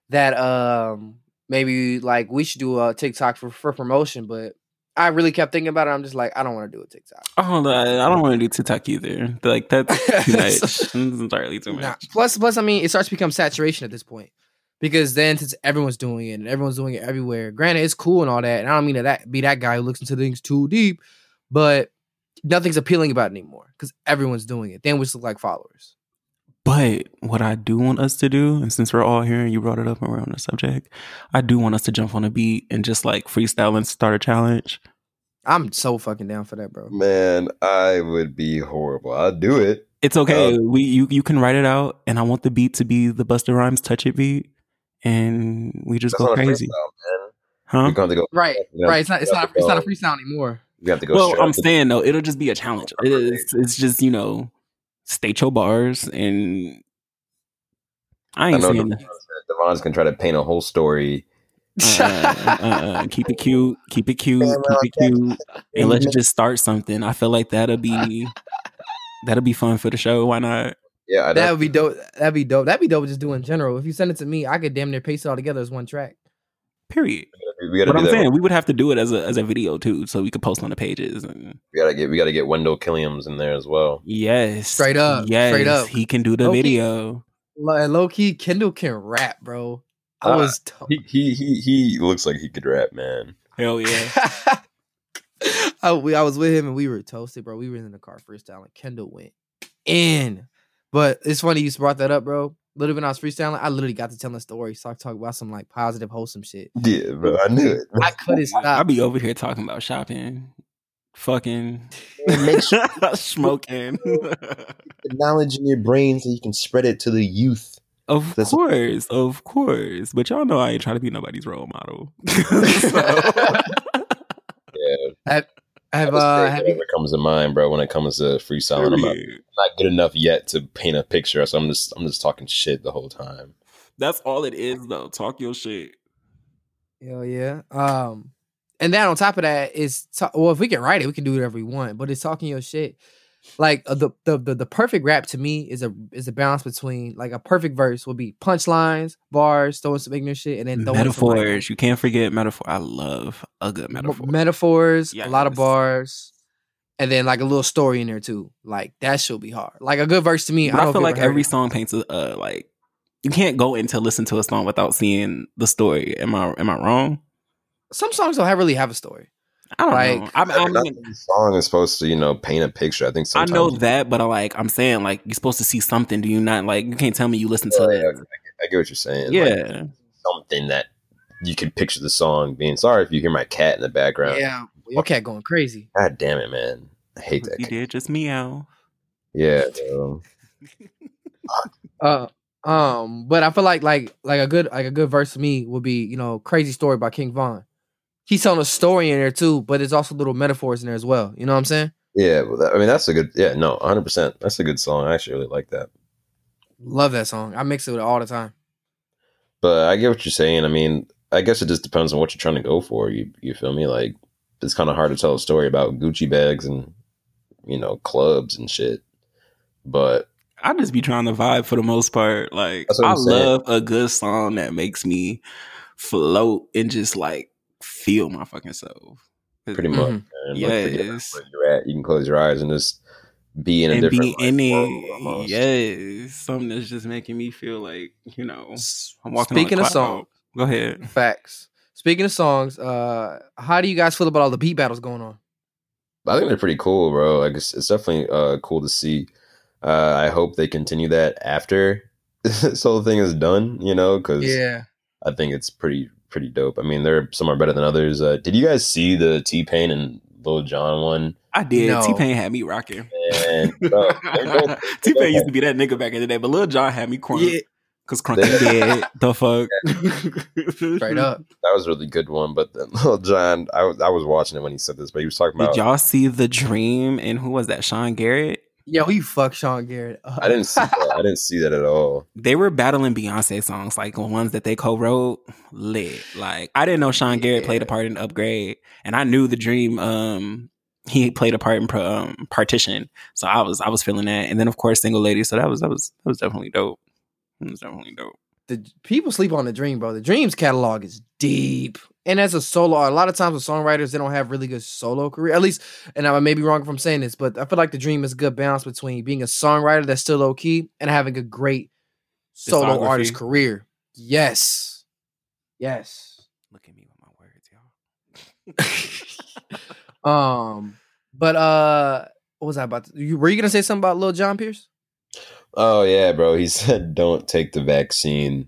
that um maybe like we should do a TikTok for for promotion, but I really kept thinking about it. I'm just like, I don't want to do a TikTok. oh, I I don't want to do TikTok either. Like that's too much. That's entirely too much. Nah. Plus, plus, I mean, it starts to become saturation at this point because then since everyone's doing it and everyone's doing it everywhere. Granted, it's cool and all that, and I don't mean to that be that guy who looks into things too deep, but nothing's appealing about it anymore because everyone's doing it. Then we just look like followers. But what I do want us to do, and since we're all here and you brought it up and we're on the subject, I do want us to jump on a beat and just like freestyle and start a challenge. I'm so fucking down for that, bro. Man, I would be horrible. I'll do it. It's okay. Uh, we you you can write it out, and I want the beat to be the Busta Rhymes "Touch It" beat, and we just go crazy, huh? We're going to go. Right, Yeah, right. It's not. It's not. to It's not a go- freestyle anymore. We have to go. Well, I'm saying though, it'll just be a challenge. It's, it's just you know, state your bars, and I I ain't know saying Devon's, Devon's gonna try to paint a whole story. Uh, uh, uh, keep it cute, keep it cute, keep it cute, and let's just start something. I feel like that'll be that'll be fun for the show. Why not? Yeah, I That don't, would be dope. That'd be dope. That'd be dope. Just do in general. If you send it to me, I could damn near paste it all together as one track. Period. we gotta But I'm that. saying we would have to do it as a as a video too, so we could post on the pages. And We gotta get we gotta get Wendell Killiams in there as well. yes, Straight up, yes, straight up. he can do the Okay. video. Low, low key, Kendall can rap, bro. I Uh, was. T- He he he he looks like he could rap, man. Hell yeah. I, we, I was with him and we were toasted, bro. We were in the car freestyling. Kendall went in. But it's funny you brought that up, bro. Little when I was freestyling, I literally got to tell a story. So I talk about some like positive, wholesome shit. Yeah, bro, I knew it. I couldn't I, I stop. be over here talking about shopping, fucking, Make sure smoking. the knowledge in your brain so you can spread it to the youth. Of That's- course, of course. But y'all know I ain't trying to be nobody's role model. Yeah, have I just uh say have you, comes to mind, bro. When it comes to freestyling, I'm not, Period. not good enough yet to paint a picture, so I'm just I'm just talking shit the whole time. That's all it is, though. Talk your shit. Hell yeah. Um, and then on top of that is ta- well, if we can write it, we can do whatever we want. But it's talking your shit. Like uh, the, the the the perfect rap to me is a is a balance between like a perfect verse would be punchlines, bars, throwing some ignorant shit, and then throwing some, like, Metaphors. You can't forget metaphor. I love a good metaphor. metaphors, a lot of bars, and then like a little story in there too. Like that should be hard. Like a good verse to me. But I, I, feel like every song paints a uh, like you can't go in to listen to a song without seeing the story. Am I am I wrong? some songs don't have, really have a story. I don't Like, know. I'm, I I'm, mean, not every song is supposed to, you know, paint a picture. I think I know that, but I like I'm saying like you're supposed to see something. Do you not like you can't tell me you listen to Yeah, it? I, get- I get what you're saying. Like, Yeah. something that you can picture the song being. Sorry if you hear my cat in the background. Yeah, your cat going crazy. God damn it, man. I hate that. You cat. did just meow. Yeah. Uh, um, but I feel like like like a good like a good verse to me would be you know crazy story by King Von. He's telling a story in there too, but there's also little metaphors in there as well. You know what I'm saying? Yeah. Well, that, I mean, that's a good. Yeah. No. 100. percent That's a good song. I actually really like that. Love that song. I mix it with it all the time. But I get what you're saying. I mean, I guess it just depends on what you're trying to go for. You you feel me? Like it's kind of hard to tell a story about Gucci bags and you know clubs and shit. But I just be trying to vibe for the most part. Like I saying. love a good song that makes me float and just like feel my fucking self. pretty much, Mhm. man, like, Yes. where you're at. You can close your eyes and just be in a and different be like, in world it. Yes, something that's just making me feel like you know I'm walking. Speaking on a of cloud. songs, go ahead. facts. Speaking of songs, uh, how do you guys feel about all the beat battles going on? I think they're pretty cool, bro. Like it's, it's definitely uh, cool to see. Uh, I hope they continue that after this whole thing is done. You know, because Yeah, I think it's pretty pretty dope. I mean, there are some are better than others. Uh, did you guys see the T Pain and Lil Jon one? I did. No. T Pain had me rocking. And bro, they're both- T Pain used to be that nigga back in the day, but Lil Jon had me crunk. Yeah. Cause crunk ain't dead. The fuck. Straight up. that was a really good one. But then Lil Jon, I, was- I was watching it when he said this, but he was talking Did y'all see The-Dream? And who was that? Sean Garrett. Yo, you fuck Sean Garrett. up. I didn't see that. I didn't see that at all. They were battling Beyonce songs, like the ones that they co-wrote. Lit. Like I didn't know Sean Garrett played a part in Upgrade, and I knew The-Dream. Um, he played a part in um, Partition, so I was I was feeling that. And then of course Single Lady. So that was that was that was definitely dope. It was definitely dope. the people sleep on The-Dream, bro. The dreams catalog is deep. And as a solo, a lot of times with songwriters, they don't have really good solo career. At least, and I may be wrong if I'm saying this, but I feel like The-Dream is a good balance between being a songwriter that's still low key and having a great solo artist career. Yes. Yes. Look at me with my words, y'all. Um, but uh what was I about to you were you gonna say something about Lil Jon Pierce? Oh yeah, bro. He said don't take the vaccine.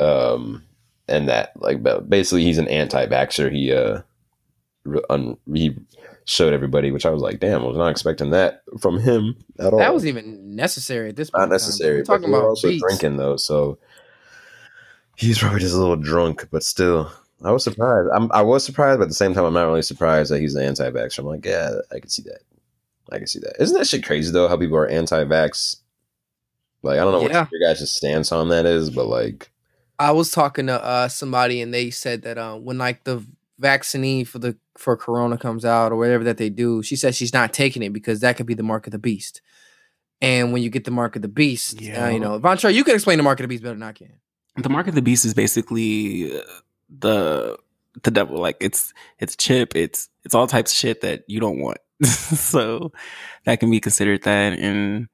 Um, and that like basically he's an anti-vaxxer. He uh, un- he showed everybody, which I was like, damn, I was not expecting that from him at all. That was even necessary at this point. not necessary. We're talking about also beats. drinking though, so he's probably just a little drunk. But still, I was surprised. I'm, I was surprised, but at the same time, I'm not really surprised that he's an anti-vaxxer. I'm like, yeah, I can see that. I can see that. Isn't that shit crazy though? How people are anti-vax. Like I don't know Yeah. what your guys' stance on that is, but like, I was talking to uh somebody and they said that uh, when like the vaccine for the for corona comes out or whatever that they do, she said she's not taking it because that could be the mark of the beast. And when you get the mark of the beast, uh, Yeah. you know, Von Trey, you can explain the mark of the beast better than I can. the mark of the beast is basically uh, the the devil like it's it's chip it's it's all types of shit that you don't want so that can be considered that and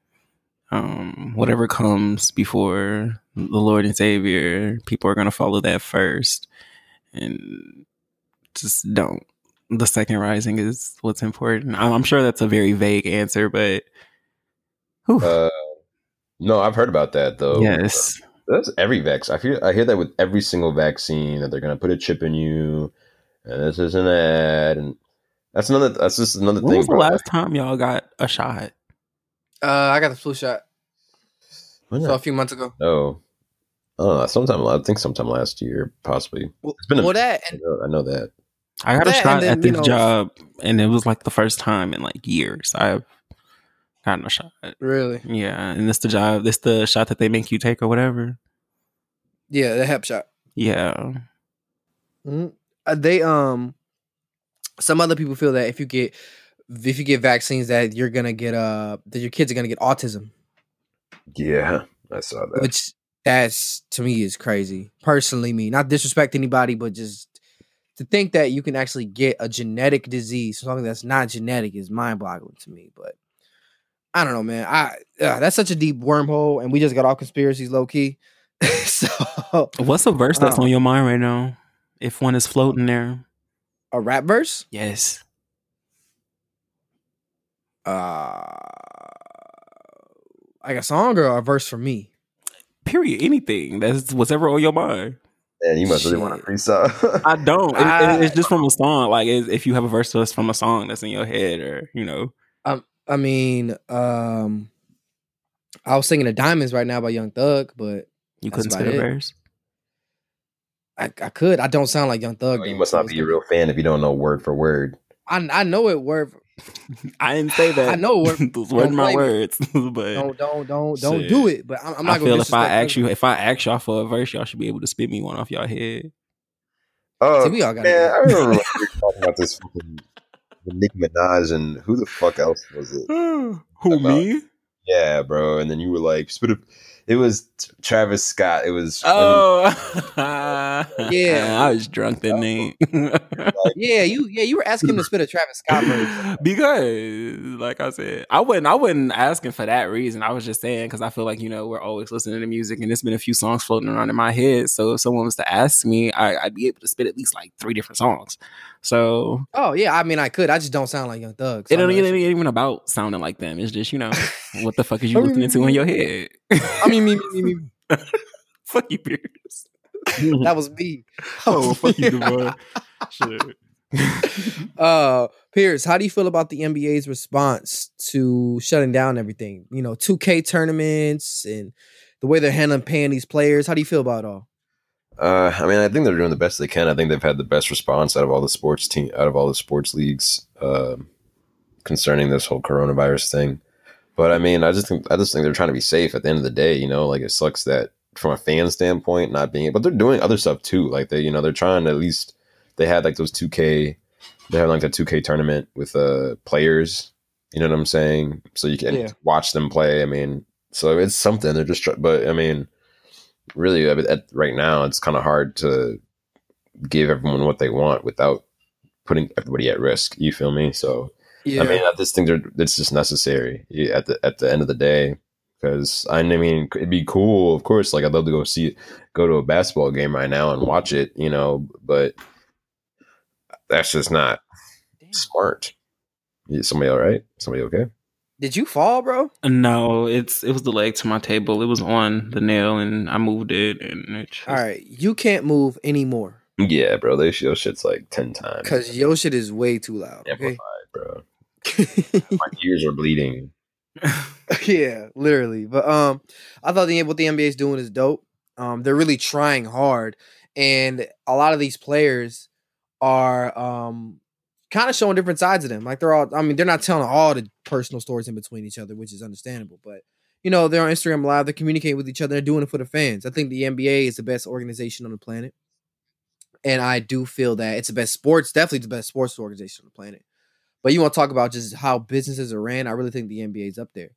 um whatever comes before the lord and savior people are going to follow that first and just don't the second rising is what's important i'm, I'm sure that's a very vague answer but uh, no, I've heard about that though. yes That's every vax. I feel I hear that with every single vaccine that they're gonna put a chip in you, and this is and that, and that's another. That's just another when thing. was the bro. last time y'all got a shot Uh, I got the flu shot When so did a few months ago. Oh, no, I know. Sometime I think sometime last year, possibly. Well, It's been a well, minute. that and I know, I know that. I got a That and shot then, at this know- job, and it was like the first time in like years I've gotten a shot. really, Yeah, and this the job. This the shot that they make you take or whatever. yeah, the hep shot. Yeah, Mhm. Uh, they um, some other people feel that if you get if you get vaccines that you're gonna get uh that your kids are gonna get autism. Yeah, I saw that. which that's to me is crazy. Personally, me not disrespect anybody, but just to think that you can actually get a genetic disease, something that's not genetic, is mind boggling to me. But I don't know, man. I uh, that's such a deep wormhole, and we just got all conspiracies low key. so what's a verse that's Oh. on your mind right now? If one is floating there, a rap verse, yes. Uh, like a song or a verse for me. Period. Anything that's what's ever on your mind. Man, you must really want to freestyle. I don't. It- it- I- it's just from a song. Like it- if you have a verse that's from a song that's in your head, or you know, I mean, um, I was singing "The Diamonds" right now by Young Thug, but you couldn't about spit a verse. I, I could. I don't sound like Young Thug. Oh, you must not be a real fan if you don't know word for word. I I know it word. for- I didn't say that. I know word- those weren't don't my blame me. words, but Don't don't don't don't Shit. do it. But I'm, I'm not I gonna. feel if I ask you, if I ask y'all for a verse, y'all should be able to spit me one off y'all head. Oh See, we all got man, I remember when we were talking about this fucking with Nicki Minaj and who the fuck else was it? Who About- me? Yeah, bro. And then you were like, spit a, it was Travis Scott. It was Oh, Yeah. I was drunk that night. Yeah, you yeah you were asking him to spit a Travis Scott verse. because, like I said, I wouldn't. I wasn't asking for that reason. I was just saying because I feel like you know we're always listening to music, and there's been a few songs floating around in my head. So if someone was to ask me, I, I'd be able to spit at least like three different songs. So Oh yeah, I mean I could. I just don't sound like Young Thug. so it I'm ain't, not it ain't even about sounding like them. It's just you know what the fuck is you listening to in your head? I mean me me me me. fuck you, Pierce. that was me. oh, fuck you, Devon. Shit. uh Pierce, how do you feel about the NBA's response to shutting down everything? You know, 2K tournaments and the way they're handling paying these players. How do you feel about it all? Uh, I mean, I think they're doing the best they can. I think they've had the best response out of all the sports team, out of all the sports leagues, uh, concerning this whole coronavirus thing. But I mean, I just think I just think they're trying to be safe. At the end of the day, you know, like it sucks that from a fan standpoint, not being, but they're doing other stuff too. Like they, you know, they're trying to at least they had like those two K, they had like a two K tournament with uh players. You know what I'm saying? So you can Yeah. watch them play. I mean, so it's something. They're just, try- but I mean, really, at, right now, it's kind of hard to give everyone what they want without putting everybody at risk. You feel me? So Yeah. I mean, I just think they're it's just necessary at the at the end of the day. Because I mean, it'd be cool, of course. Like I'd love to go see, go to a basketball game right now and watch it, you know. But that's just not Damn. smart. Yeah, somebody all right? Somebody okay? Did you fall, bro? No, it's it was the leg to my table. It was on the nail, and I moved it, and it just, All right, you can't move anymore Yeah, bro. They show shit's like ten times because your shit is way too loud. Okay. Bro. My ears are bleeding. yeah, literally. But um, I thought the what the NBA is doing is dope. Um, they're really trying hard, and a lot of these players are um kind of showing different sides of them. Like they're all, I mean, they're not telling all the personal stories in between each other, which is understandable. But you know, they're on Instagram Live, they're communicating with each other, they're doing it for the fans. I think the NBA is the best organization on the planet, and I do feel that it's the best sports, definitely the best sports organization on the planet. But you want to talk about just how businesses are ran? I really think the NBA is up there.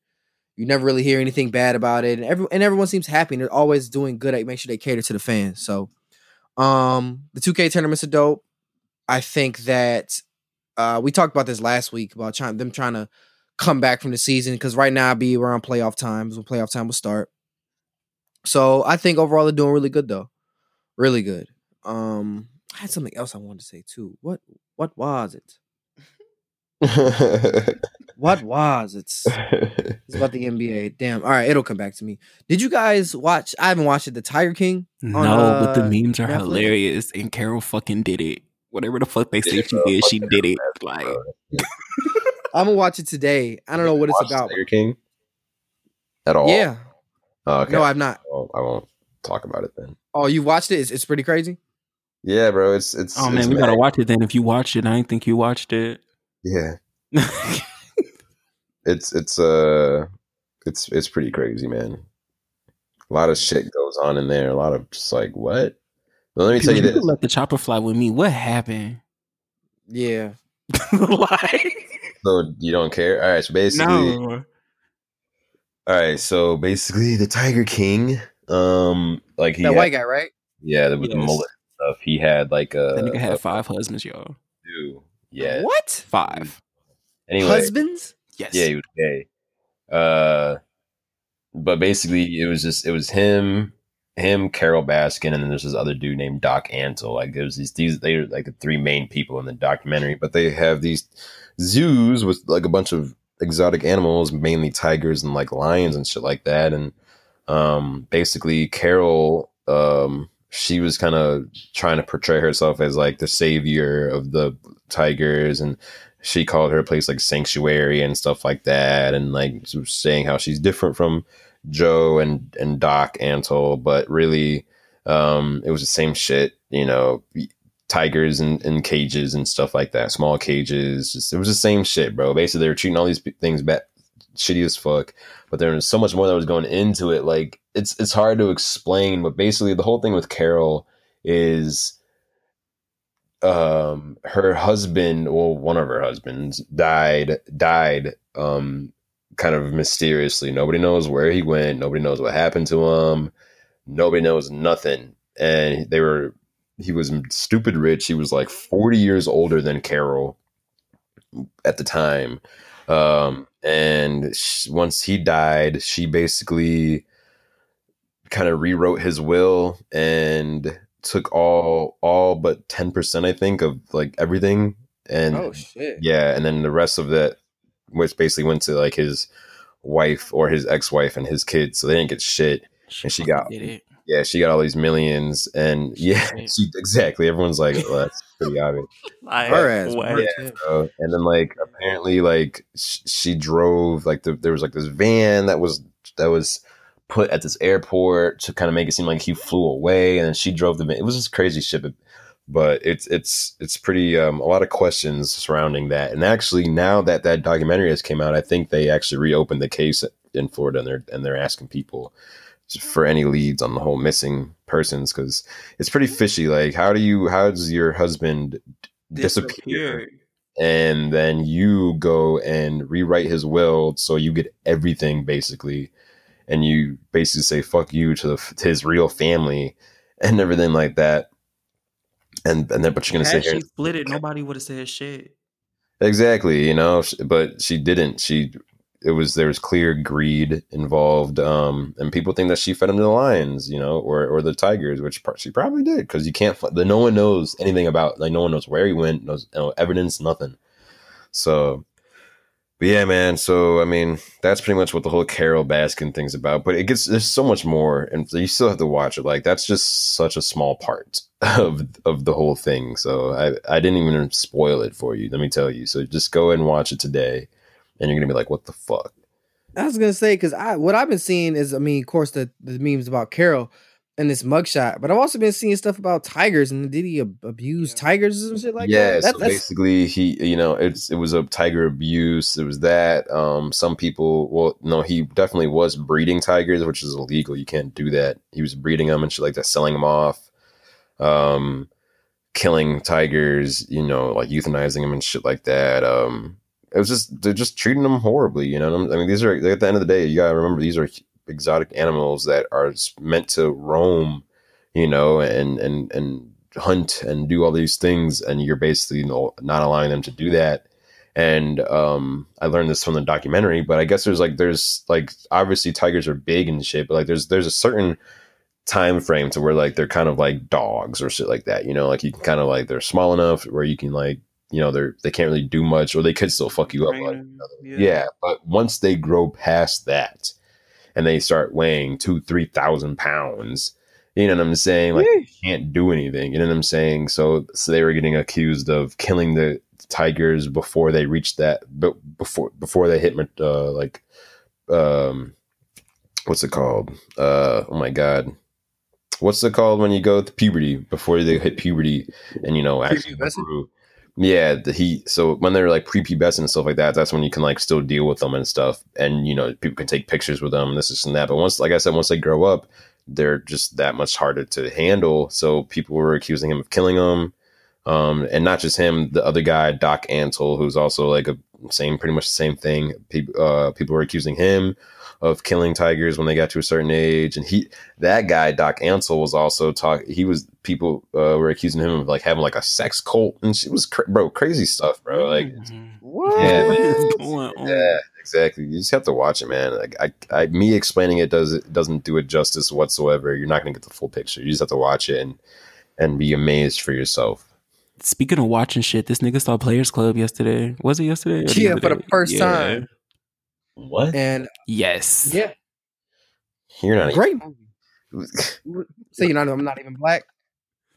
You never really hear anything bad about it, and every and everyone seems happy. And they're always doing good at make sure they cater to the fans. So, um, the two K tournaments are dope. I think that uh, we talked about this last week about trying them trying to come back from the season because right now I be around playoff times when playoff time will start. So I think overall they're doing really good though, really good. Um, I had something else I wanted to say too. What what was it? What was it? It's about the NBA. Damn. All right, it'll come back to me. Did you guys watch? I haven't watched it. The Tiger King. no, on, but the uh, memes are Netflix? hilarious, and Carol fucking did it. Whatever the fuck they say Yeah, she did, she did it. bro. Like, I'm gonna watch it today. I don't know what it's about. Tiger King at all? Yeah. Oh, okay. No, I've not. Well, I won't talk about it then. Oh, you watched it? It's, it's pretty crazy. Yeah, bro. It's it's. oh man, it's we gotta watch it then. If you watched it, I didn't think you watched it. Yeah, it's it's uh, it's it's pretty crazy, man. A lot of shit goes on in there. A lot of just like what? Well, let me tell you this. let the chopper fly with me. What happened? Yeah. like, So you don't care? All right. So basically, no. all right. So basically, the Tiger King, um, like he that had- white guy, right? yeah, with the Yes. mullet and stuff. He had like a That nigga a had five husbands, y'all. dude. Yeah. What? Five. Anyway, Husbands? Yes. Yeah, he was gay. Uh, but basically, it was just it was him, him, Carole Baskin, and then there's this other dude named Doc Antle. Like there's these these they are like the three main people in the documentary, but they have these zoos with like a bunch of exotic animals, mainly tigers and like lions and shit like that. And um, basically, Carol um she was kind of trying to portray herself as like the savior of the tigers and she called her place like sanctuary and stuff like that and like saying how she's different from joe and and doc antle but really um it was the same shit you know tigers and, in cages and stuff like that small cages just, it was the same shit bro. Basically they were treating all these things bad shitty as fuck but there was so much more that was going into it. Like it's it's hard to explain but basically the whole thing with carol is um her husband well one of her husbands died died um kind of mysteriously. Nobody knows where he went. Nobody knows what happened to him. Nobody knows nothing. And they were he was stupid rich. He was like 40 years older than carol at the time um and sh- once he died she basically kind of rewrote his will and took all all but 10% i think of like everything and Oh shit. yeah and then the rest of that which basically went to like his wife or his ex-wife and his kids so they didn't get shit And she got-. Yeah, she got all these millions, and yeah, she exactly. Everyone's like, well, that's pretty obvious. Her ass Yeah, yeah. bro. And then like apparently like sh- she drove like the, there was like this van that was that was put at this airport to kind of make it seem like he flew away, and then she drove the van. It was just crazy shit. But, but it's it's it's pretty um, a lot of questions surrounding that. And actually, now that that documentary has came out, I think they actually reopened the case in Florida, and they're and they're asking people for any leads on the whole missing persons because it's pretty fishy. Like, how do you how does your husband disappear? and then you go and rewrite his will so you get everything basically and you basically say fuck you to, the, to his real family and everything like that and and then but you're gonna say here she split it, nobody would have said shit. exactly you know but she didn't she it was there was clear greed involved um and people think that she fed him to the lions you know or or the tigers which she probably did because you can't The, no one knows anything about like no one knows where he went knows no evidence nothing. So but yeah man so i mean that's pretty much what the whole Carole Baskin thing's about but it gets there's so much more and you still have to watch it like that's just such a small part of of the whole thing so i i didn't even spoil it for you let me tell you so just go and watch it today and you're gonna be like, "What the fuck?" I was gonna say because I what I've been seeing is I mean, of course, the the memes about Carol and this mugshot, but I've also been seeing stuff about tigers and did he abuse Yeah. tigers and shit like yeah, that? so That- that's basically, he, you know, it's it was a tiger abuse. It was that. Um, some people, well, no, he definitely was breeding tigers, which is illegal. You can't do that. He was breeding them and shit like that, selling them off, um, killing tigers, you know, like euthanizing them and shit like that. Um, it was just they're just treating them horribly. You know, I mean, these are at the end of the day, you gotta remember these are exotic animals that are meant to roam, you know, and and and hunt and do all these things, and you're basically you know, not allowing them to do that. And um, I learned this from the documentary, but I guess there's like there's like obviously tigers are big and shit, but like there's there's a certain time frame to where like they're kind of like dogs or shit like that, you know, like you can kind of like they're small enough where you can like you know they're they can't really do much or they could still fuck you up like Yeah. yeah. but once they grow past that and they start weighing two, three thousand pounds, you know what I'm saying? Like Yeesh. can't do anything. You know what I'm saying? So so they were getting accused of killing the tigers before they reached that but before before they hit uh like um what's it called? Uh oh my god. What's it called when you go to puberty before they hit puberty and you know actually? Yeah, the he so when they're like prepubescent and stuff like that, that's when you can like still deal with them and stuff, and you know people can take pictures with them, and this, this and that. But once, like I said, once they grow up, they're just that much harder to handle. So people were accusing him of killing them, um, and not just him, the other guy, Doc Antle, who's also like a same, pretty much the same thing. People, uh, people were accusing him of killing tigers when they got to a certain age, and he, that guy, Doc Antle, was also talk. He was people uh, were accusing him of like having like a sex cult, and she was cra- bro, crazy stuff, bro. Like, Mhm. what? Yeah, What is yeah, exactly. You just have to watch it, man. Like, I, I, me explaining it does it doesn't do it justice whatsoever. You're not gonna get the full picture. You just have to watch it and and be amazed for yourself. Speaking of watching shit, this nigga saw Players Club yesterday. Was it yesterday? Yeah, other for the first Yeah. time. What? And Yes. yeah, You're not. great movie. So you know I'm not even black,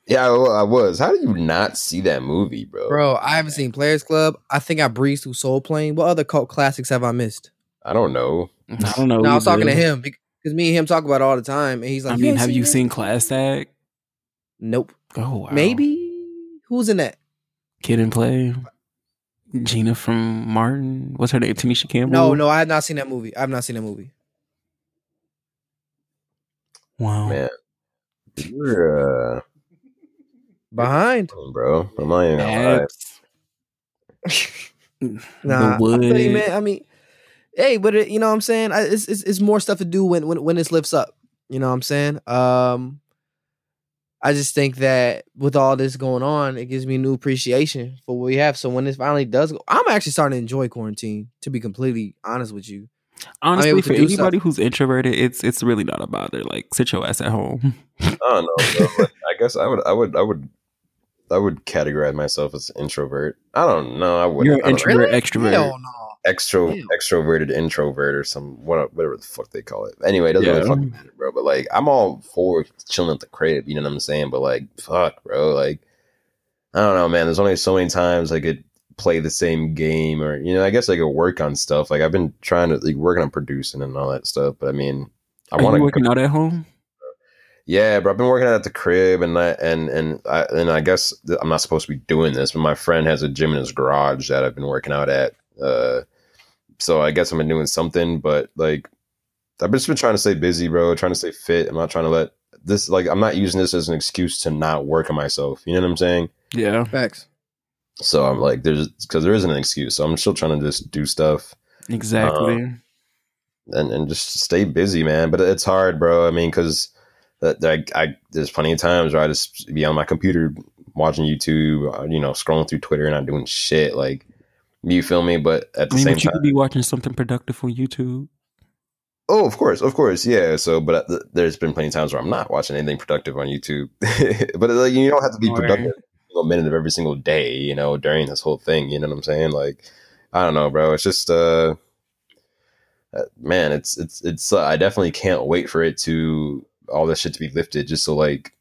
Yeah, I, I was. How do you not see that movie, bro? bro. I haven't seen Players Club. I think I breezed through Soul Plane. What other cult classics have I missed? I don't know. I don't know. no, I was talking to him because me and him talk about it all the time, and he's like, I mean, ain't have you seen Class Act? Nope. Oh, wow. Maybe. Who's in that? Kid and Play. Gina from Martin. What's her name? Tanisha Campbell. No, no, I have not seen that movie. I have not seen that movie. Wow. Man, you're uh, Behind. bro. I'm not even gonna lie. Nah. I you, man. I mean, hey, but it, you know what I'm saying? I, it's, it's it's more stuff to do when when when this lifts up. You know what I'm saying? Um, I just think that with all this going on, it gives me new appreciation for what we have. So when this finally does go, I'm actually starting to enjoy quarantine. To be completely honest with you, Honestly, for anybody something. who's introverted, it's it's really not a bother. Like, sit your ass at home. I don't know. Bro, I guess I would. I would. I would. I would categorize myself as introvert. I don't know. I would. You're an I introvert, extrovert. Hell no. Extro Ew. extroverted introvert or some whatever the fuck they call it. Anyway, it doesn't Yeah. really fucking matter, bro. But like, I'm all for chilling at the crib. You know what I'm saying? But like, fuck, bro. Like, I don't know, man. There's only so many times I could play the same game, or you know, I guess I could work on stuff. Like, I've been trying to like working on producing and all that stuff. But I mean, I want to working out at home? yeah, but I've been working out at the crib, and I, and and I, and I guess I'm not supposed to be doing this, but my friend has a gym in his garage that I've been working out at. Uh, so I guess I've been doing something, but like I've just been trying to stay busy, bro. Trying to stay fit. I'm not trying to let this like I'm not using this as an excuse to not work on myself. You know what I'm saying? Yeah, Facts. So I'm like, there's because there isn't an excuse. So I'm still trying to just do stuff exactly. and and just stay busy, man. But it's hard, bro. I mean, because I, I there's plenty of times where I just be on my computer watching YouTube, uh, you know, scrolling through Twitter and not doing shit. Like, you feel me? But at the I mean, same but you time, could be watching something productive on YouTube. oh, of course, of course, yeah. So, but uh, th- there's been plenty of times where I'm not watching anything productive on YouTube. but uh, like, you don't have to be Or- productive every single minute of every single day, you know, during this whole thing. You know what I'm saying? Like, I don't know, bro. It's just, uh, uh, man, it's it's it's. Uh, I definitely can't wait for it to all this shit to be lifted, just so like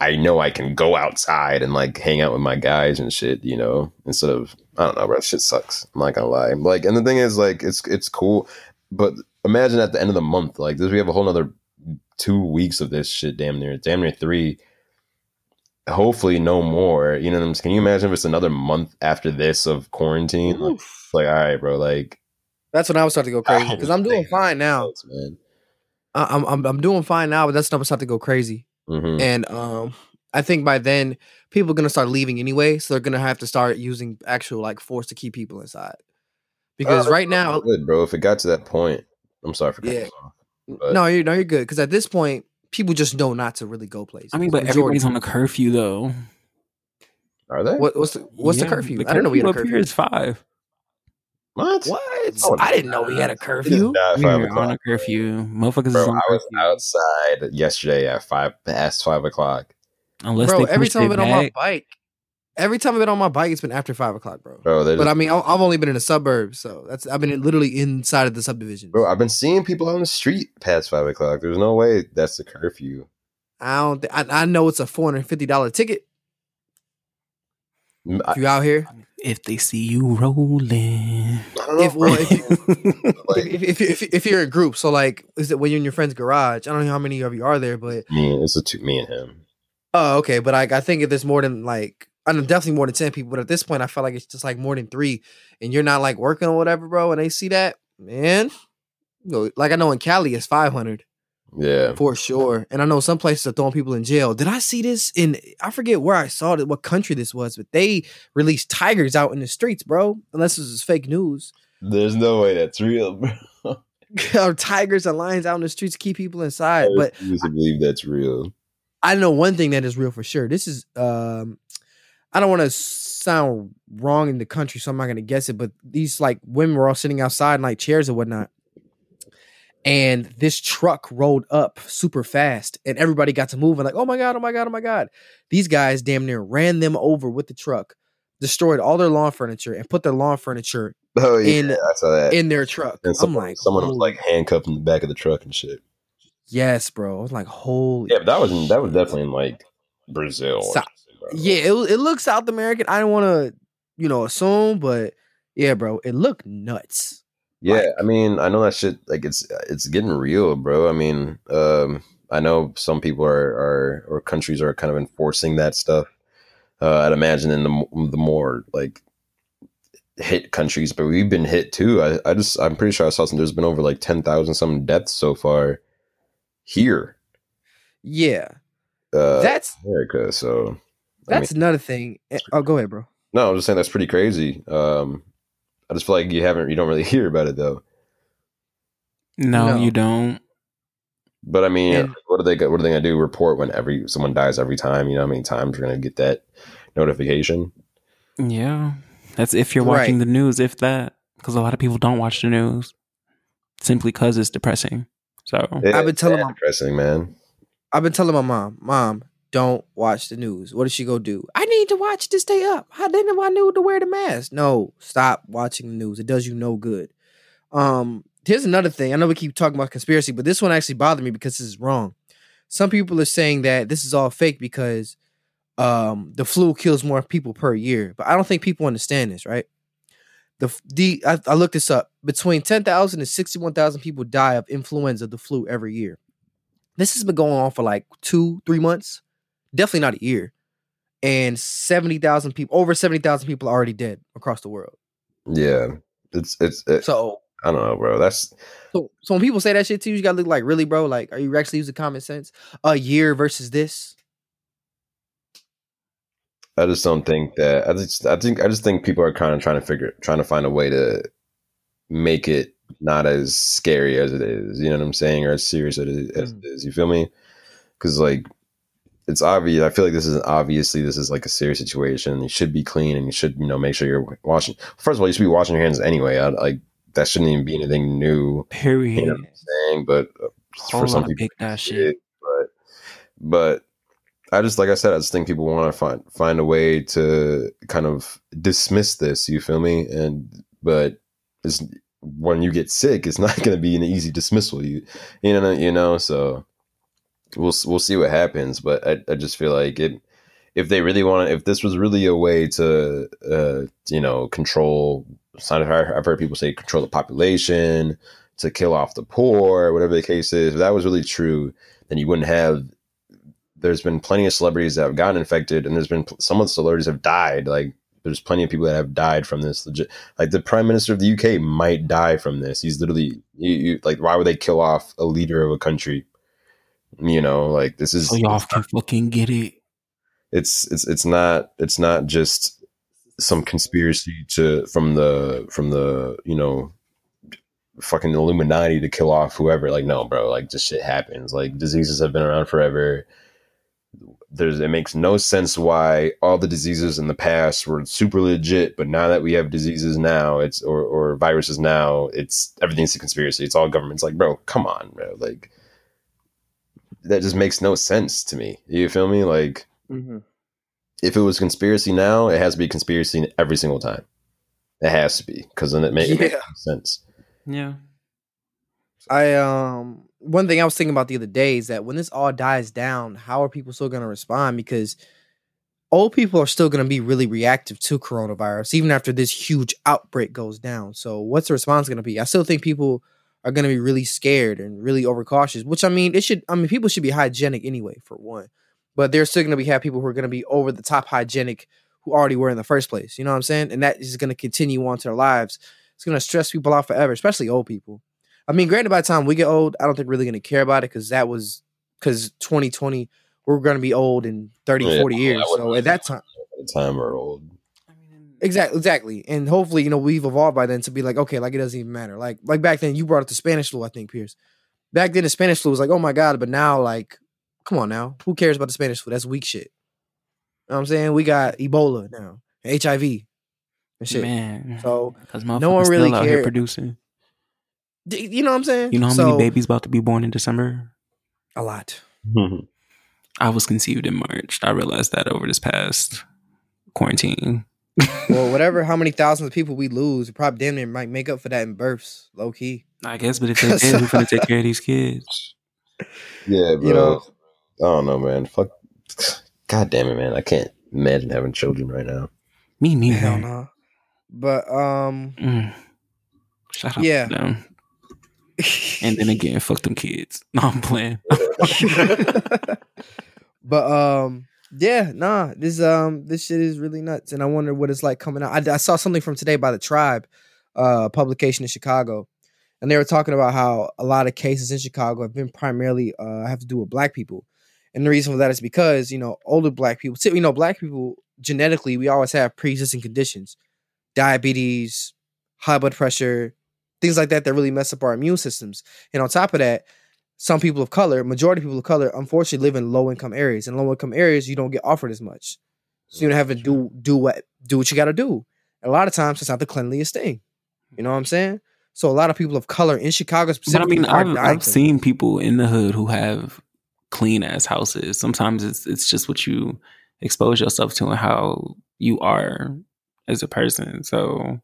I know I can go outside and like hang out with my guys and shit, you know, instead of I don't know, bro. Shit sucks. I'm not gonna lie. Like, and the thing is, like, it's it's cool, but imagine at the end of the month, like this, we have a whole nother two weeks of this shit. Damn near, damn near three. Hopefully, no more. You know what I'm saying? Can you imagine if it's another month after this of quarantine? Like, like all right, bro. Like, That's when I was starting to go crazy because I'm doing fine now. man. I- I'm, I'm I'm doing fine now, but that's when I'm starting to go crazy. Hmm And um, I think by then people are gonna start leaving anyway, so they're gonna have to start using actual like force to keep people inside. Because Uh, right now, good, bro. If it got to that point, I'm sorry for Yeah. you off. but- no, you're no, you're good. Because at this point, people just know not to really go places. I mean, but Majority. everybody's on the curfew though. Are they? What, what's the what's the Yeah, curfew? I didn't know we had up curfew. is five. What? What? Oh, I didn't know we had a curfew. We're five on a curfew. Motherfuckers Bro, is on I was curfew. outside yesterday at five past five o'clock. Unless Bro, they every time I've it been on my bike, every time I've been on my bike, it's been after five o'clock, bro. Bro, there's But I mean, I- I've only been in the suburbs, so that's I've been literally inside of the subdivision. bro, I've been seeing people on the street past five o'clock. There's no way that's the curfew. I don't. Th- I, I know it's a four hundred fifty dollar ticket M- I, if you out here. If they see you rolling, I don't know, If, bro. if, you, like, if, if, if, if you're in group, so like, is it when you're in your friend's garage? I don't know how many of you are there, but me, it's a two, me and him. oh, okay. But like, I think if there's more than like, I know definitely more than ten people. But at this point, I feel like it's just like more than three, and you're not like working or whatever, bro. And they see that, man. you know, Like I know in Cali it's five hundred. Yeah, For sure. And I know some places are throwing people in jail. Did I see this in I forget where I saw it, what country this was, but they released tigers out in the streets, bro. Unless this is fake news. there's no way that's real, bro. tigers and lions out in the streets keep people I inside. But refuse to believe that's real. I know one thing that is real for sure. This is um I don't want to sound wrong in the country, so I'm not gonna guess it, but these like women were all sitting outside in like chairs and whatnot. And this truck rolled up super fast, and everybody got to move and like, oh my god, oh my god, oh my god. These guys damn near ran them over with the truck, destroyed all their lawn furniture, and put their lawn furniture Oh yeah, In- I saw that. in their truck. and I'm someone, like, someone was like handcuffed in the back of the truck and shit. yes, bro. I was like, holy Yeah, but that was in, that was definitely in like Brazil. or South- something, bro. Yeah, it, was- it looks South American. I don't want to, you know, assume, but yeah, bro, it looked nuts. Yeah, Like- I mean, I know that shit. Like, it's it's getting real, bro. I mean, um, I know some people are are or countries are kind of enforcing that stuff. Uh, I'd imagine in the the more like hit countries, but we've been hit too. I, I just I'm pretty sure I saw some. There's been over like ten thousand some deaths so far here, Yeah, uh, that's America. So that's another thing. Eh, Oh, go ahead, bro. no, I'm just saying that's pretty crazy. Um, I just feel like you haven't you don't really hear about it though. no, No. you don't. But I mean, And- what are they? What are they gonna do? Report when every someone dies every time? You know how many times you're gonna get that notification? Yeah, that's if you're watching Right. the news, if that, because a lot of people don't watch the news simply because it's depressing. So Yeah, I've been telling my- depressing, man. I've been telling my mom, mom, don't watch the news. What does she go do? I need to watch to stay up. How didn't I knew to wear the mask? No, stop watching the news. It does you no good. Um, here's another thing. I know we keep talking about conspiracy, but this one actually bothered me because this is wrong. Some people are saying that this is all fake because um, the flu kills more people per year, but I don't think people understand this, right? The the I, I looked this up. Between 10,000 and 61,000 people die of influenza, the flu, every year. This has been going on for like two, three months. Definitely not a year. And 70,000 people, over 70,000 people are already dead across the world. Yeah, it's it's. It, So I don't know, bro. That's So, so when people say that shit to you, you gotta look like, really, bro? Like, are you actually using common sense? A year versus this? I just don't think that. I just I think I just think people are kind of trying to figure, trying to find a way to make it not as scary as it is. You know what I'm saying, or as serious as it is. As mm. it is you feel me? Because like it's obvious. I feel like this is obviously this is like a serious situation. You should be clean, and you should you know make sure you're washing. First of all, you should be washing your hands anyway. I, like that shouldn't even be anything new. Period. You know what I'm saying? But uh, for some people, pick that it, shit. but but I just like I said, I just think people want to find find a way to kind of dismiss this. You feel me? And but it's when you get sick, it's not going to be an easy dismissal. You you know you know so we'll we'll see what happens. But I I just feel like it. If they really want if this was really a way to, uh, you know, control, I've heard I've heard people say control the population, to kill off the poor, whatever the case is. If that was really true, then you wouldn't have. There's been plenty of celebrities that have gotten infected, and there's been some of the celebrities have died. Like there's plenty of people that have died from this. Legit, like the prime minister of the UK might die from this. He's literally, you, like, why would they kill off a leader of a country? You know, like this is So y'all can fucking get it. it's it's it's not it's not just some conspiracy to from the from the you know fucking Illuminati to kill off whoever. Like no, bro. Like this shit happens. Like diseases have been around forever. There's it makes no sense why all the diseases in the past were super legit, but now that we have diseases now, it's or or viruses now, it's everything's a conspiracy. It's all governments. Like bro, come on, bro. Like that just makes no sense to me. You feel me? Like Mm-hmm. if it was conspiracy now, it has to be conspiracy every single time. It has to be because then it, ma- it makes sense. Yeah. I um one thing I was thinking about the other day is that when this all dies down, how are people still gonna respond? Because old people are still gonna be really reactive to coronavirus, even after this huge outbreak goes down. So what's the response gonna be? I still think people are gonna be really scared and really overcautious, which I mean it should I mean people should be hygienic anyway, for one. But they're still gonna be have people who are gonna be over the top hygienic who already were in the first place. You know what I'm saying? And that is gonna continue on to their lives. It's gonna stress people out forever, especially old people. I mean, granted, by the time we get old, I don't think we're really going to care about it because that was because 2020, we're going to be old in 30, Yeah, 40 years. So at that time, time we're old, exactly, exactly. And hopefully, you know, we've evolved by then to be like, okay, like it doesn't even matter. Like, like back then, you brought up the Spanish flu, I think, Pierce. Back then, the Spanish flu was like, oh my God. But now, like, come on now. Who cares about the Spanish flu? That's weak shit. You know what I'm saying? We got Ebola now, HIV, and shit. Man. So, Because no no one one really still out here cared. producing. d- you know what I'm saying? You know how so, many babies about to be born in December? A lot. I was conceived in March. I realized that over this past quarantine. Well, whatever, how many thousands of people we lose, probably damn near might make up for that in births, low key. I guess, but if they did, who's gonna take care of these kids? yeah, bro. You know, I don't know, man. Fuck. God damn it, man. I can't imagine having children right now. Me neither. hell no. But um, Mm. Shout out Yeah. to them. And then again, fuck them kids. No, I'm playing. but um, yeah, nah, this um, this shit is really nuts, and I wonder what it's like coming out. I, I saw something from today by the Tribe, uh, publication in Chicago, and they were talking about how a lot of cases in Chicago have been primarily uh have to do with black people, and the reason for that is because you know older black people, you know, black people genetically we always have pre-existing conditions, diabetes, high blood pressure, things like that that really mess up our immune systems, and on top of that some people of color, majority of people of color, unfortunately live in low income areas. In low income areas, you don't get offered as much. So you don't have to do do what do what you gotta do. And a lot of times it's not the cleanliest thing. You know what I'm saying? So a lot of people of color in Chicago But I mean, I've, I've seen people in the hood who have clean ass houses. Sometimes it's it's just what you expose yourself to and how you are as a person. So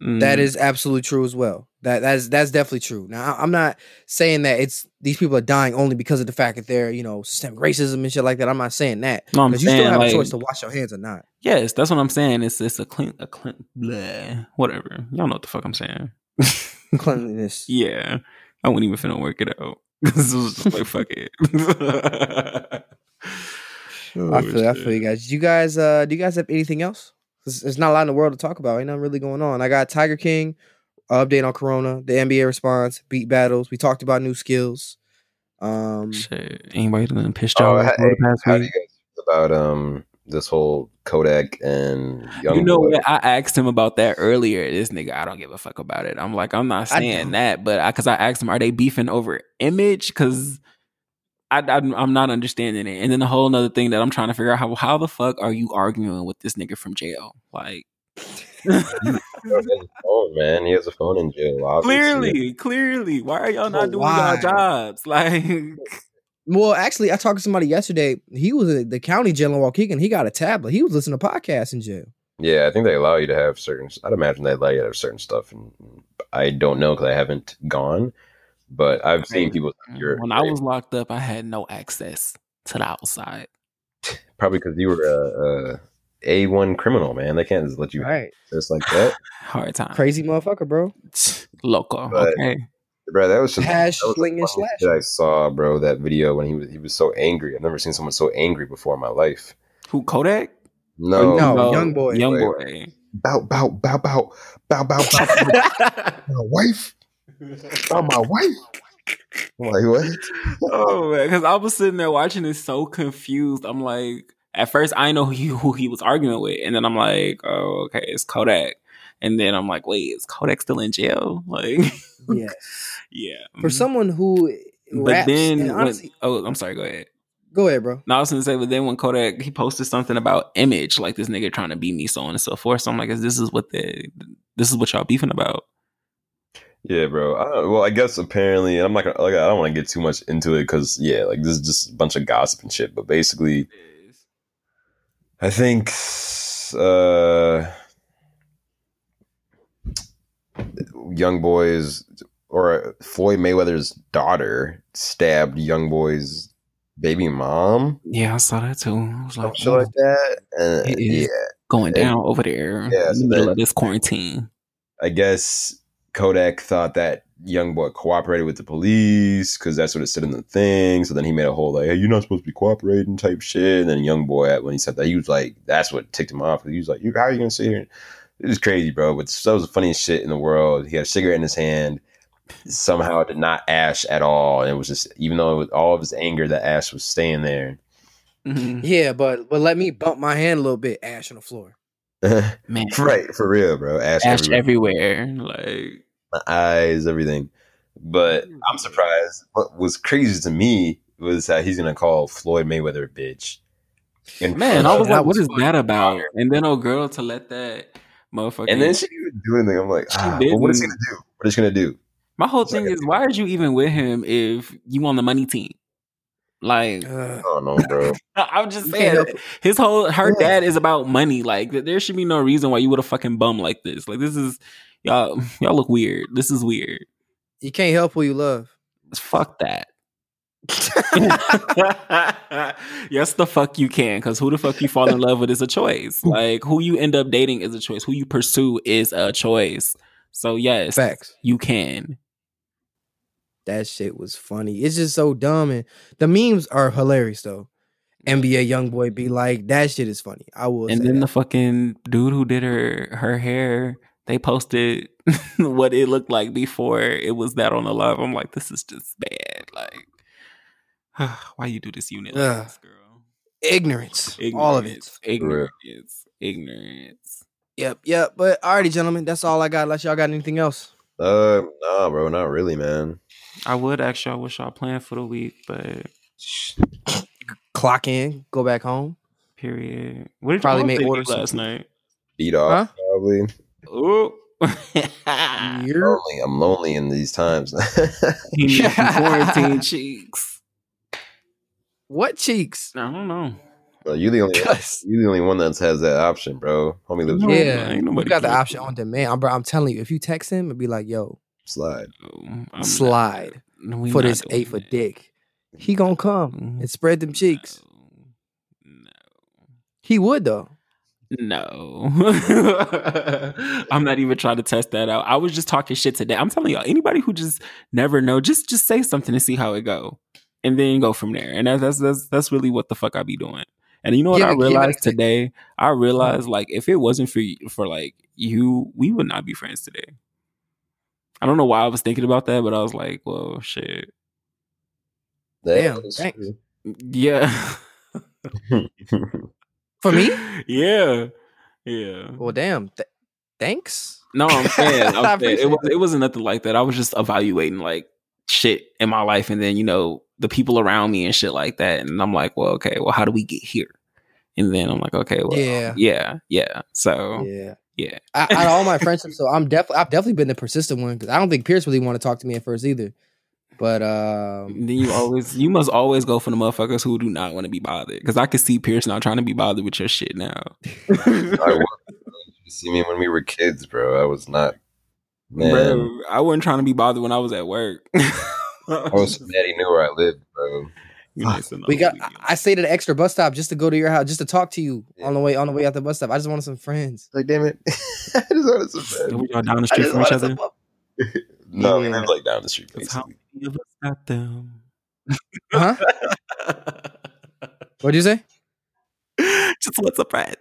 That Mm. is absolutely true as well. That that's that's definitely true. Now I'm not saying that it's these people are dying only because of the fact that they're you know systemic racism and shit like that. I'm not saying that No, I'm because you still have like- a choice to wash your hands or not. Yes, that's what I'm saying. It's it's a clean a clean blah, whatever. Y'all know what the fuck I'm saying. Cleanliness. Yeah. I wouldn't even finna work it out. this was just like fuck it. Oh, I feel I feel you guys. Do you guys uh do you guys have anything else? 'Cause There's not a lot in the world to talk about. Ain't nothing really going on. I got Tiger King, update on Corona, the NBA response, beat battles. We talked about new skills. Um Shit. Anybody done pissed Oh, off hey, the past How week? you guys feel about um this whole Kodak and Young You know Boy? what? I asked him about that earlier. This nigga, I don't give a fuck about it. I'm like, I'm not I saying that, but I, because I, asked him, are they beefing over image? Because I, I, I'm not understanding it. And then the whole other thing that I'm trying to figure out how how the fuck are you arguing with this nigga from jail? Like, He has a phone, man. He has a phone in jail. Obviously. clearly, clearly, why are y'all But not doing why? y'all jobs? Like, well actually I talked to somebody yesterday. He was at the county jail in Waukegan. He got a tablet. He was listening to podcasts in jail. Yeah, I think they allow you to have certain. I'd imagine they allow you to have certain stuff, and I don't know because I haven't gone, but I've seen people. You're when I was locked up, I had no access to the outside. probably because you were a, a a one criminal, man. They can't just let you Right. just like that, Hard time. Crazy motherfucker, bro. Loco. But- okay. bro. That was just Hash that was the slinging slash. shit I saw, bro. That video when he was he was so angry. I've never seen someone so angry before in my life. Who Kodak? No, No, No, young boy. Young boy. bow, bow, bow, bow, bow, bow, bow. my wife, oh my wife. I'm like what? oh man, because I was sitting there watching it so confused. I'm like, at first I know who he, who he was arguing with, and then I'm like, oh okay, it's Kodak. And then I'm like, wait, is Kodak still in jail? Like, yes. yeah. For mm-hmm. someone who but raps, then, and when- oh, I'm sorry. Go ahead. go ahead, bro. No, I was gonna say, but then when Kodak he posted something about image, like this nigga trying to beat me, so on and so forth. So I'm like, is this is what the this is what y'all beefing about? Yeah, bro. I don't, well, I guess apparently, and I'm not gonna. Like, I don't want to get too much into it because yeah, like this is just a bunch of gossip and shit. But basically, I think uh young boys or Floyd Mayweather's daughter stabbed young boy's baby mom, Yeah, I saw that too. I was like, like that. And It is. yeah, going And- down over there Yeah, in so the middle that- of this quarantine. I guess Kodak thought that young boy cooperated with the police because that's what it said in the thing. So then he made a whole like, "Hey, you're not supposed to be cooperating" type shit. And then young boy, when he said that, he was like, "That's what ticked him off." He was like, "You how are you gonna sit here?" It was crazy, bro. But that was the funniest shit in the world. He had a cigarette in his hand. Somehow it did not ash at all. And it was just, even though it was all of his anger, that ash was staying there. Mhm. Yeah, but but let me bump my hand a little bit. Ash on the floor. Man, right, for real, bro. Ash, ash everywhere. everywhere. Like, my eyes, everything. But I'm surprised. What was crazy to me was that he's gonna call Floyd Mayweather a bitch. In man, front I of- was that like, what was is that about? And then old girl to let that motherfucker. and then she didn't do anything. I'm like, ah, but what is he gonna do? What is he gonna do? My whole It's thing like- is, why are you even with him if you on the money team? Like, I don't know, bro. I'm just saying, can't help it. his whole her Yeah. dad is about money. Like, there should be no reason why you would a fucking bum like this. Like, this is y'all. Y'all look weird. This is weird. you can't help who you love. Fuck that. yes, the fuck you can, because who the fuck you fall in love with is a choice. Like who you end up dating is a choice. Who you pursue is a choice. So yes, Facts. you can. That shit was funny. It's just so dumb, and the memes are hilarious though. NBA young boy be like, that shit is funny. I will. And say then that. the fucking dude who did her her hair, they posted what it looked like before it was that on the live. I'm like, this is just bad. Like, why you do this unit like Ugh. this, girl? ignorance, all of it. Ignorance. Ignorance. Ignorance. Yep, yep. But alrighty, gentlemen, that's all I got. Unless y'all got anything else. Uh, nah, bro, not really, man. I would ask y'all what y'all plan for the week, but Clock in, go back home. period. What did Probably you may make order last some- night? Beat off, Huh? probably. Ooh. You're Lonely. I'm lonely in these times. he needs some quarantine cheeks. what cheeks? I don't know. Bro, you the only you the only one that has that option, bro. Homie lives No, right Yeah, you got the option on demand. I'm, bro, I'm telling you, if you text him and be like, "Yo, slide. I'm slide not- we for this doing eight foot that. dick," he gonna come Mhm. and spread them cheeks. No. He would though. No. I'm not even trying to test that out. I was just talking shit today. I'm telling y'all, anybody who just never know, just just say something to see how it go. And then go from there. And that's that's that's, that's really what the fuck I be doing. And you know what Give I it- give it a realized kick. today? I realized like if it wasn't for you, for like you, we would not be friends today. I don't know why I was thinking about that, but I was like, well, shit. Damn, That's thanks. true. Yeah. For me? yeah. Yeah. Well, damn. Th- thanks. No, I'm saying, I I'm saying it, was it wasn't nothing like that. I was just evaluating like shit in my life, and then you know the people around me and shit like that. And I'm like, well, okay, well, how do we get here? And then I'm like, okay, well, Yeah. yeah, yeah. So Yeah. Yeah, I, out of all my friendships, so I'm definitely I've definitely been the persistent one because I don't think Pierce really want to talk to me at first either. But um, then you always you must always go for the motherfuckers who do not want to be bothered. Because I could see Pierce not trying to be bothered with your shit now. I. You see me when we were kids, bro. I was not. Man, Bro, I wasn't trying to be bothered when I was at work. I was mad he knew where I lived, bro. You nice we got I- I stayed at an extra bus stop just to go to your house, just to talk to you on the way on the way out the bus stop. I just wanted some friends. Like, damn it, I just wanted some friends. We got down the street from each other. some- No, we Yeah. live like down the street, That's how basically. many of us got them. Huh? What'd you say? Just what's up, friends?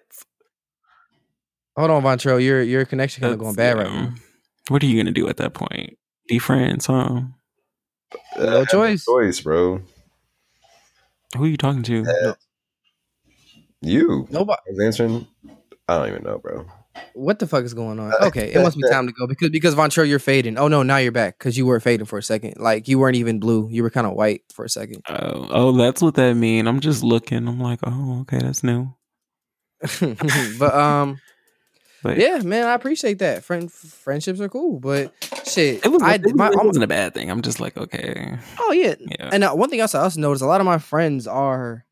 Hold on, Vontrell. Your your connection kind of going bad right now. What are you gonna do at that point? Be friends, huh? Uh, No choice. choice, bro. Who are you talking to? Uh, You. Nobody. I was answering. I don't even know, bro. What the fuck is going on? Okay, it must be time to go because because Vontrell, you're fading. Oh no, now you're back because you were fading for a second. Like you weren't even blue. You were kind of white for a second. Oh, oh, that's what that mean. I'm just looking. I'm like, oh, okay, that's new. but um, But yeah, man, I appreciate that. Friend friendships are cool, but shit, it was, I, it, my, it wasn't a bad thing. I'm just like, okay, oh yeah, yeah. And uh, one thing else I also noticed, a lot of my friends are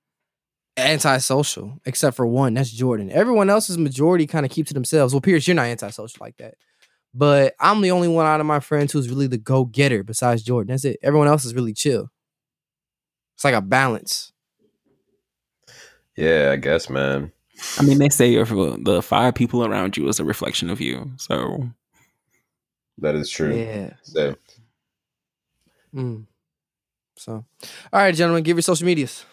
antisocial, except for one. That's Jordan. Everyone else's majority kind of keep to themselves. Well, Pierce, you're not antisocial like that. But I'm the only one out of my friends who's really the go getter besides Jordan. That's it. Everyone else is really chill. It's like a balance. Yeah, I guess, man. I mean, they say if uh, the five people around you is a reflection of you. So That is true. Yeah. So, Mm. So, all right, gentlemen, give your social medias.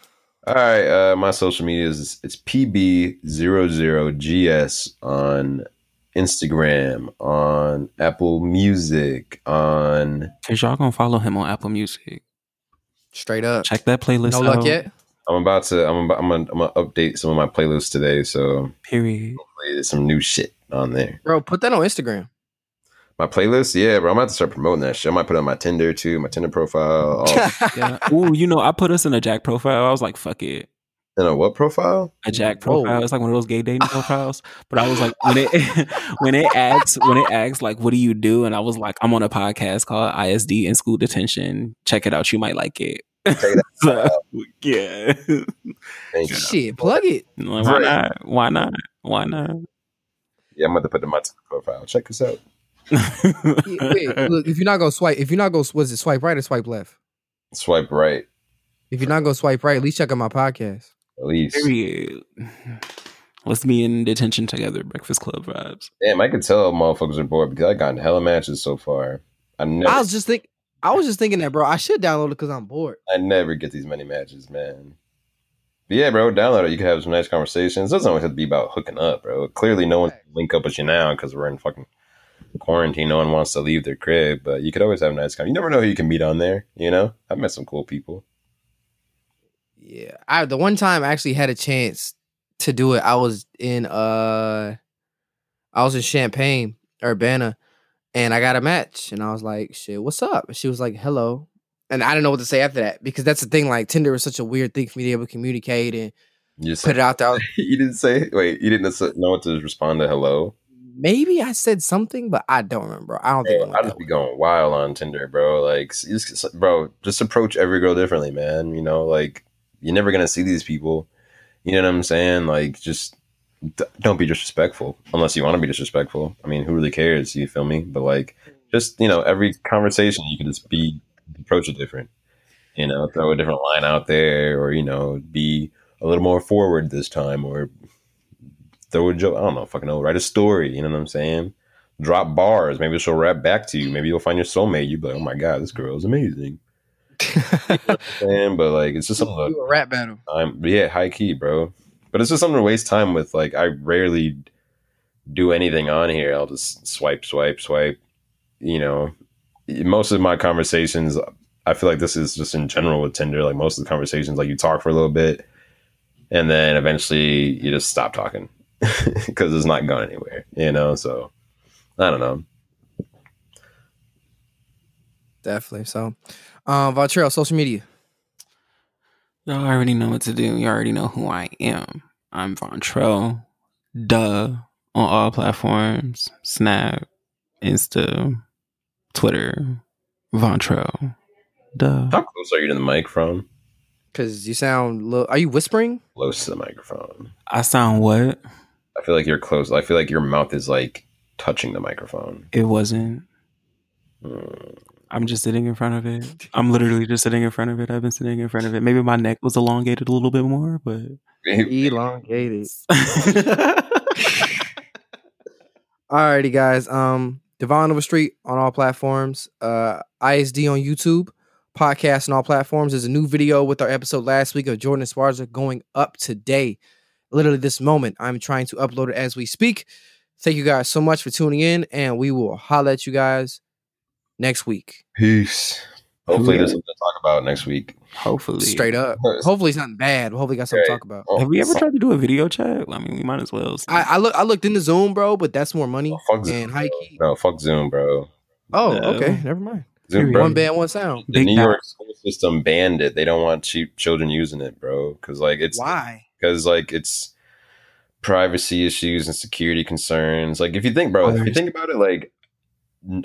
all right. Uh, my social media is it's pb00gs on Instagram, on Apple Music, on. Cause y'all gonna follow him on Apple Music. Straight up. Check that playlist. No out. luck yet. I'm about to. I'm about. I'm gonna, I'm gonna update some of my playlists today. So Period. hopefully there's some new shit on there. Bro, put that on Instagram. My playlist, yeah, bro. I'm about to start promoting that shit. I might put it on my Tinder too, my Tinder profile. All, Yeah. Ooh, you know, I put us in a Jack profile. I was like, fuck it. in a what profile? A Jack Whoa. profile. It's like one of those gay dating profiles. But I was like, when it when it asks when it asks like, what do you do? And I was like, I'm on a podcast called ISD in School Detention. Check it out. You might like it. Check it So, uh, yeah. Thank you. Shit, plug it. Like, why not? Why not? Why not? Yeah, I'm about to put it in my profile. Check us out. Wait, look, if you're not gonna swipe, if you're not gonna was it swipe right or swipe left? Swipe right, If you're not gonna swipe right, at least check out my podcast. at least. Period. Let's be in detention together. Breakfast Club vibes. Damn, I can tell motherfuckers are bored because I got hella matches so far. I never, I I, was just think, I was just thinking that, bro. I should download it because I'm bored. I never get these many matches, man. But yeah, bro, download it. You can have some nice conversations. It doesn't always have to be about hooking up, bro. Clearly, no one can link up with you now because we're in fucking quarantine. No one wants to leave their crib, but you could always have nice conversations. You never know who you can meet on there. You know, I've met some cool people. Yeah, I the one time I actually had a chance to do it. I was in uh, I was in Champaign, Urbana, and I got a match, and I was like, "Shit, what's up?" And she was like, "Hello," and I didn't know what to say after that because that's the thing. Like Tinder is such a weird thing for me to be able to communicate and You put it out there. you didn't say wait. You didn't know what to respond to. Hello. Maybe I said something, but I don't remember. I don't think went I just be going wild on Tinder, bro. Like, just, bro, just approach every girl differently, man. You know, like you're never gonna see these people, You know what I'm saying? Like, just d- don't be disrespectful unless you want to be disrespectful. I mean, who really cares? You feel me? But like, just you know, every conversation you can just be approach it different. You know, throw a different line out there, or you know, be a little more forward this time, or throw a joke. I don't know, fucking know. Write a story. You know what I'm saying? Drop bars. Maybe she'll rap back to you. Maybe you'll find your soulmate. You'll be like, oh my god, this girl is amazing. You know what I'm saying? But like, it's just something. to- Do a rap battle. I'm yeah, high key, bro. But it's just something to waste time with. Like I rarely do anything on here. I'll just swipe, swipe, swipe. You know, most of my conversations, I feel like this is just in general with Tinder. Like most of the conversations, like you talk for a little bit, and then eventually you just stop talking because it's not going anywhere. You know, so I don't know. Definitely. So, um, Vontrell, social media. Y'all already know what to do. You already know who I am. I'm Vontrell. Duh. On all platforms. Snap, Insta, Twitter. Vontrell. Duh. How close are you to the microphone? Because you sound. Low, are you whispering? Close to the microphone. I sound what? I feel like you're close. I feel like your mouth is like touching the microphone. It wasn't. Mm. I'm just sitting in front of it. I'm literally just sitting in front of it. I've been sitting in front of it. Maybe my neck was elongated a little bit more, but Elongated. Alrighty, guys. Um, Devon Overstreet on all platforms. Uh, ISD on YouTube. Podcast on all platforms. There's a new video with our episode last week of Jordan Esparza going up today. Literally this moment. I'm trying to upload it as we speak. Thank you guys so much for tuning in, and we will holla at you guys next week. Peace. Hopefully, there's something to talk about next week. hopefully. Straight up. Hopefully it's nothing bad. Hopefully got something to talk about. Oh, Have we ever tried to do a video chat? I mean, we might as well. I, I look I looked into Zoom, bro, but that's more money. oh, fuck Zoom, and high bro. key. No, fuck Zoom, bro. Oh, No. okay. Never mind. Zoom, bro. One band, one sound. The Big New facts. York school system banned it. They don't want cheap children using it, bro. Because like it's Why? because like it's privacy issues and security concerns. Like if you think, bro, if you think about it, like n-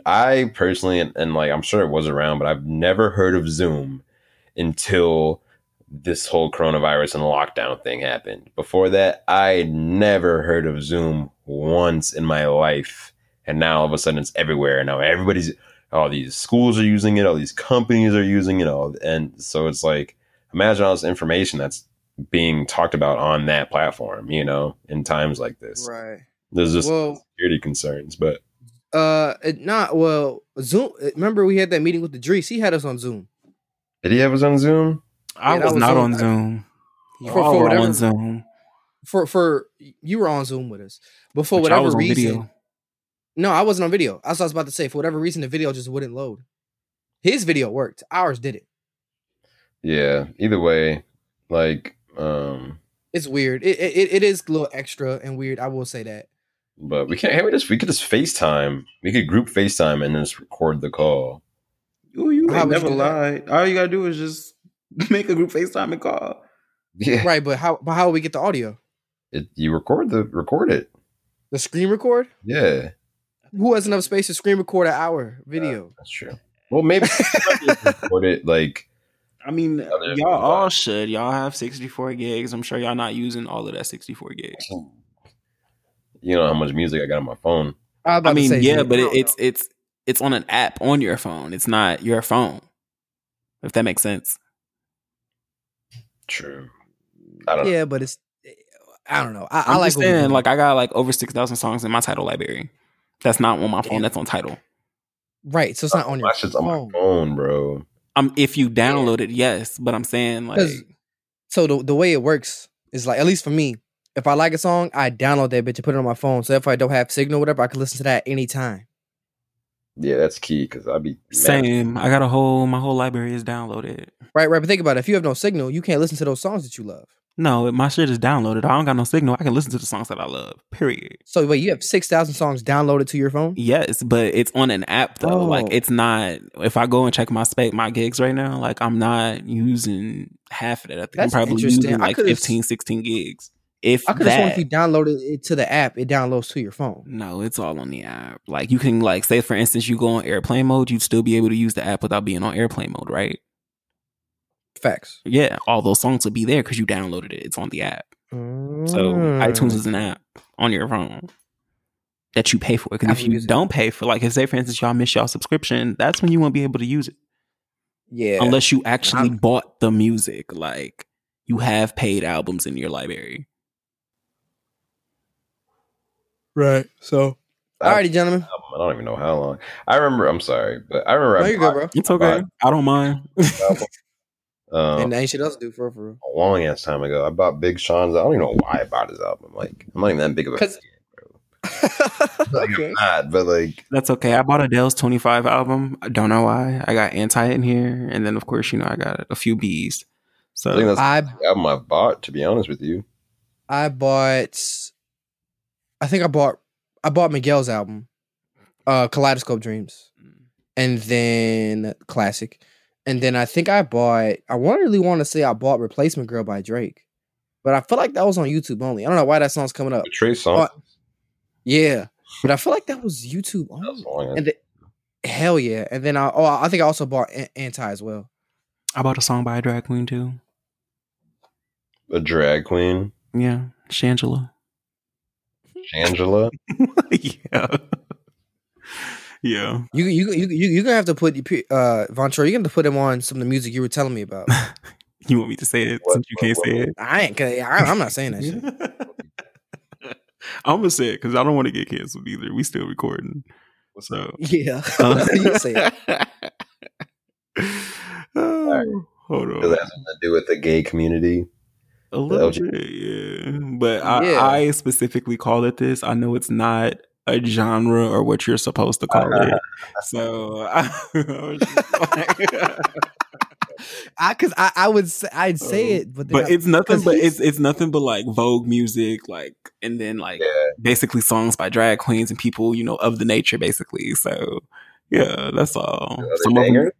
I personally and, and like I'm sure it was around, but I've never heard of Zoom until this whole coronavirus and lockdown thing happened. Before that, I never heard of Zoom once in my life. And now all of a sudden it's everywhere. And Now everybody's all these schools are using it, all these companies are using it, all and so it's like imagine all this information that's being talked about on that platform, you know, in times like this. Right. There's just Well, security concerns, but uh, it not well. Zoom. Remember, we had that meeting with the Drees. He had us on Zoom. did he have his on Zoom? I Yeah, that was was not on- on Zoom. For- Y'all for were whatever- on Zoom. For for you were on Zoom with us, but for but y'all whatever was reason, video. no, I wasn't on video. That's what I was about to say. For whatever reason, the video just wouldn't load. His video worked. Ours did it. Yeah. Either way, like, um, It's weird. It, it it is a little extra and weird. I will say that. But we can't. Hey, we just we could just FaceTime. We could group FaceTime and then just record the call. Ooh, you How ain't never do that? lied. All you gotta do is just make a group FaceTime and call. Yeah. Right, but how but how do we get the audio? It, you record the record it. The screen record? Yeah, Who has enough space to screen record an hour video? that's true. Well, maybe record it like I mean, y'all all should. Y'all have 64 gigs. I'm sure y'all not using all of that 64 gigs. You know how much music I got on my phone. I, I mean, yeah, but it, it's it's it's on an app on your phone. It's not your phone. If that makes sense. True. I don't know. yeah, but it's I don't know. I, I I'm like just what we're saying, like I got like over six thousand songs in my Tidal library. That's not on my phone. Damn. That's on Tidal. right. So it's not on your My shit's on phone. my phone, bro. Um, if you download it, yes, but I'm saying like 'Cause- So the the way it works is like at least for me, if I like a song, I download that bitch and put it on my phone. So if I don't have signal, or whatever, I can listen to that anytime. Yeah, that's key because I'd be mad. same. I got a whole my whole library is downloaded. Right, right. But think about it. If you have no signal, you can't listen to those songs that you love. No, my shit is downloaded. I don't got no signal. I can listen to the songs that I love. Period. So wait, you have six thousand songs downloaded to your phone? Yes, but it's on an app though. Oh. Like Oh. it's not. If I go and check my spec, my gigs right now, like I'm not using half of it. I think That's I'm probably interesting. using like could've 15, 16 gigs. If I could have that. if you downloaded it to the app, it downloads to your phone. no, it's all on the app. Like you can like say for instance you go on airplane mode, you'd still be able to use the app without being on airplane mode, right? Facts. Yeah, all those songs would be there because you downloaded it. It's on the app. Mm. So Mm. iTunes is an app on your phone that you pay for. Because if you don't pay for, like, if say for instance y'all miss y'all subscription, that's when you won't be able to use it Yeah. unless you actually I'm- bought the music. Like you have paid albums in your library. Right. So. Alrighty, gentlemen. I don't even know how long. I remember. I'm sorry, but I remember No, I you're good, bro. It's okay. I don't mind. bought, um, and ain't shit else to do for real, for real. a long ass time ago. I bought Big Sean's. I don't even know why I bought his album. Like I'm not even that big of a 'Cause- Like, okay. I'm not, but like That's okay. I bought Adele's 25 album. I don't know why. I got Anti in here. And then, of course, you know, I got a few B's. So I think So, that's I the album I've bought. To be honest with you, I bought. I think I bought. I bought Miguel's album, uh, Kaleidoscope Dreams, and then Classic, and then I think I bought. I want really want to say I bought Replacement Girl by Drake, but I feel like that was on YouTube only. I don't know why that song's coming up. Trey Songz. Uh, Yeah, but I feel like that was YouTube that was only. And the, hell yeah, and then I oh I think I also bought Anti as well. I bought a song by a drag queen, too. a drag queen, Yeah. Shangela. Angela. yeah. Yeah. You you you you you're gonna have to put uh Vontra, you're gonna have to put him on some of the music you were telling me about. You want me to say it What- since you can't what- say it? I ain't gonna, I, I'm not saying that shit. I'm gonna say it because I don't want to get canceled either. We still recording. So Yeah, Uh, you say it. Oh, hold Does on. that have something to do with the gay community? A little LGBT. bit, yeah. But I, Yeah. I specifically call it this. I know it's not a genre or what you're supposed to call it. So I, was just like- I cause I, I would say I'd say it, but but I- it's nothing but it's it's nothing but like Vogue music, like and then like Yeah, basically songs by drag queens and people, you know, of the nature basically. So yeah, that's all. Some of them,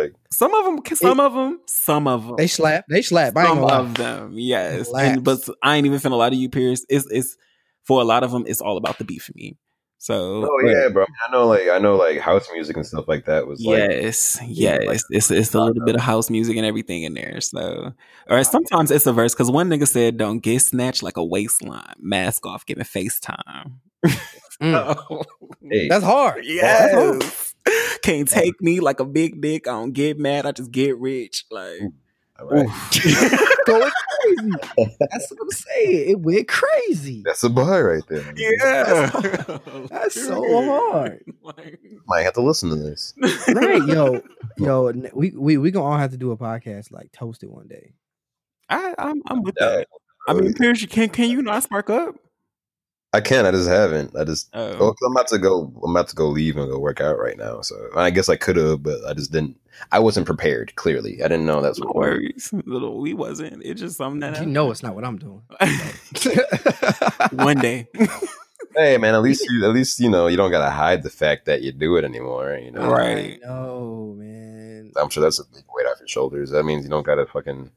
bangers? Like, some of them, some of them, some of them. they slap, they slap. I ain't some gonna lie. of them, yes. And, but I ain't even finna lie to you, Pierce. It's it's for a lot of them. It's all about the beat for me. So oh yeah, bro. I know, like I know, like house music and stuff like that was like yes, Yeah, yes, like- it's it's a little bit of house music and everything in there. So, or sometimes it's a verse because one nigga said, "Don't get snatched like a waistline, mask off, giving FaceTime." Mm. Hey, That's hard. That's hard. yes, can't take me like a big dick. I don't get mad. I just get rich. Like, all right. Going crazy. That's what I'm saying. It went crazy. that's a bar right there. yeah, That's so hard. Like, Might have to listen to this. Right, yo, yo, we we we gonna all have to do a podcast like toast it one day. I, I'm I'm with that. I mean, Pierce, you can can you not spark up? I can. I just haven't. I just. Oh, Well, 'cause I'm about to go. I'm about to go leave and go work out right now. So I guess I could have, but I just didn't. I wasn't prepared. Clearly, I didn't know that's no what. worries. Little, we wasn't. It's just something that You know it's not what I'm doing. one day. Hey man, at least you. At least you know you don't gotta hide the fact that you do it anymore. You know. Right. No, man. I'm sure that's a big weight off your shoulders. That means you don't gotta fucking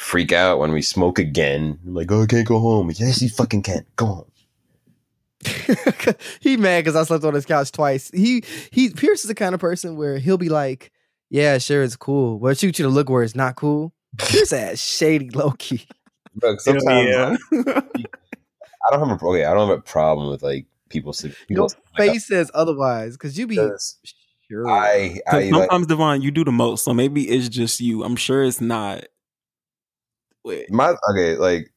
freak out when we smoke again. I'm like, oh, I can't go home. Yes, you fucking can. Go home. he mad because I slept on his couch twice. He he Pierce is the kind of person where he'll be like, "Yeah, sure, it's cool," but shoot you to look where it's not cool. Pierce ass shady, low key. But sometimes yeah. I don't have a okay. I don't have a problem with like people. say- Your people like, face says otherwise because you be because sure. I I 'Cause like, sometimes Devon, you do the most, so maybe it's just you. I'm sure it's not. Wait, my okay like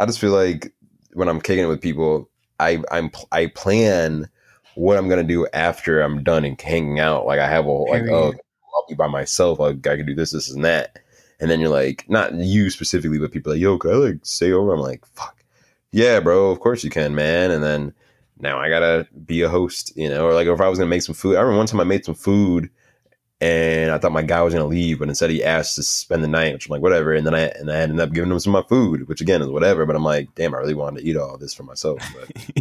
i just feel like when i'm kicking it with people i i'm i plan what i'm gonna do after i'm done and hanging out. Like i have a whole like oh i'll be by myself like i can do this this and that. And then you're like not you specifically but people are like yo can i like stay over? I'm like fuck. Yeah bro of course you can man. And then now i gotta be a host you know? Or like if i was gonna make some food i remember one time i made some food and I thought my guy was gonna leave, but instead he asked to spend the night, which I'm like, whatever. And then I and I ended up giving him some of my food, which again is whatever. But I'm like, damn, I really wanted to eat all this for myself. But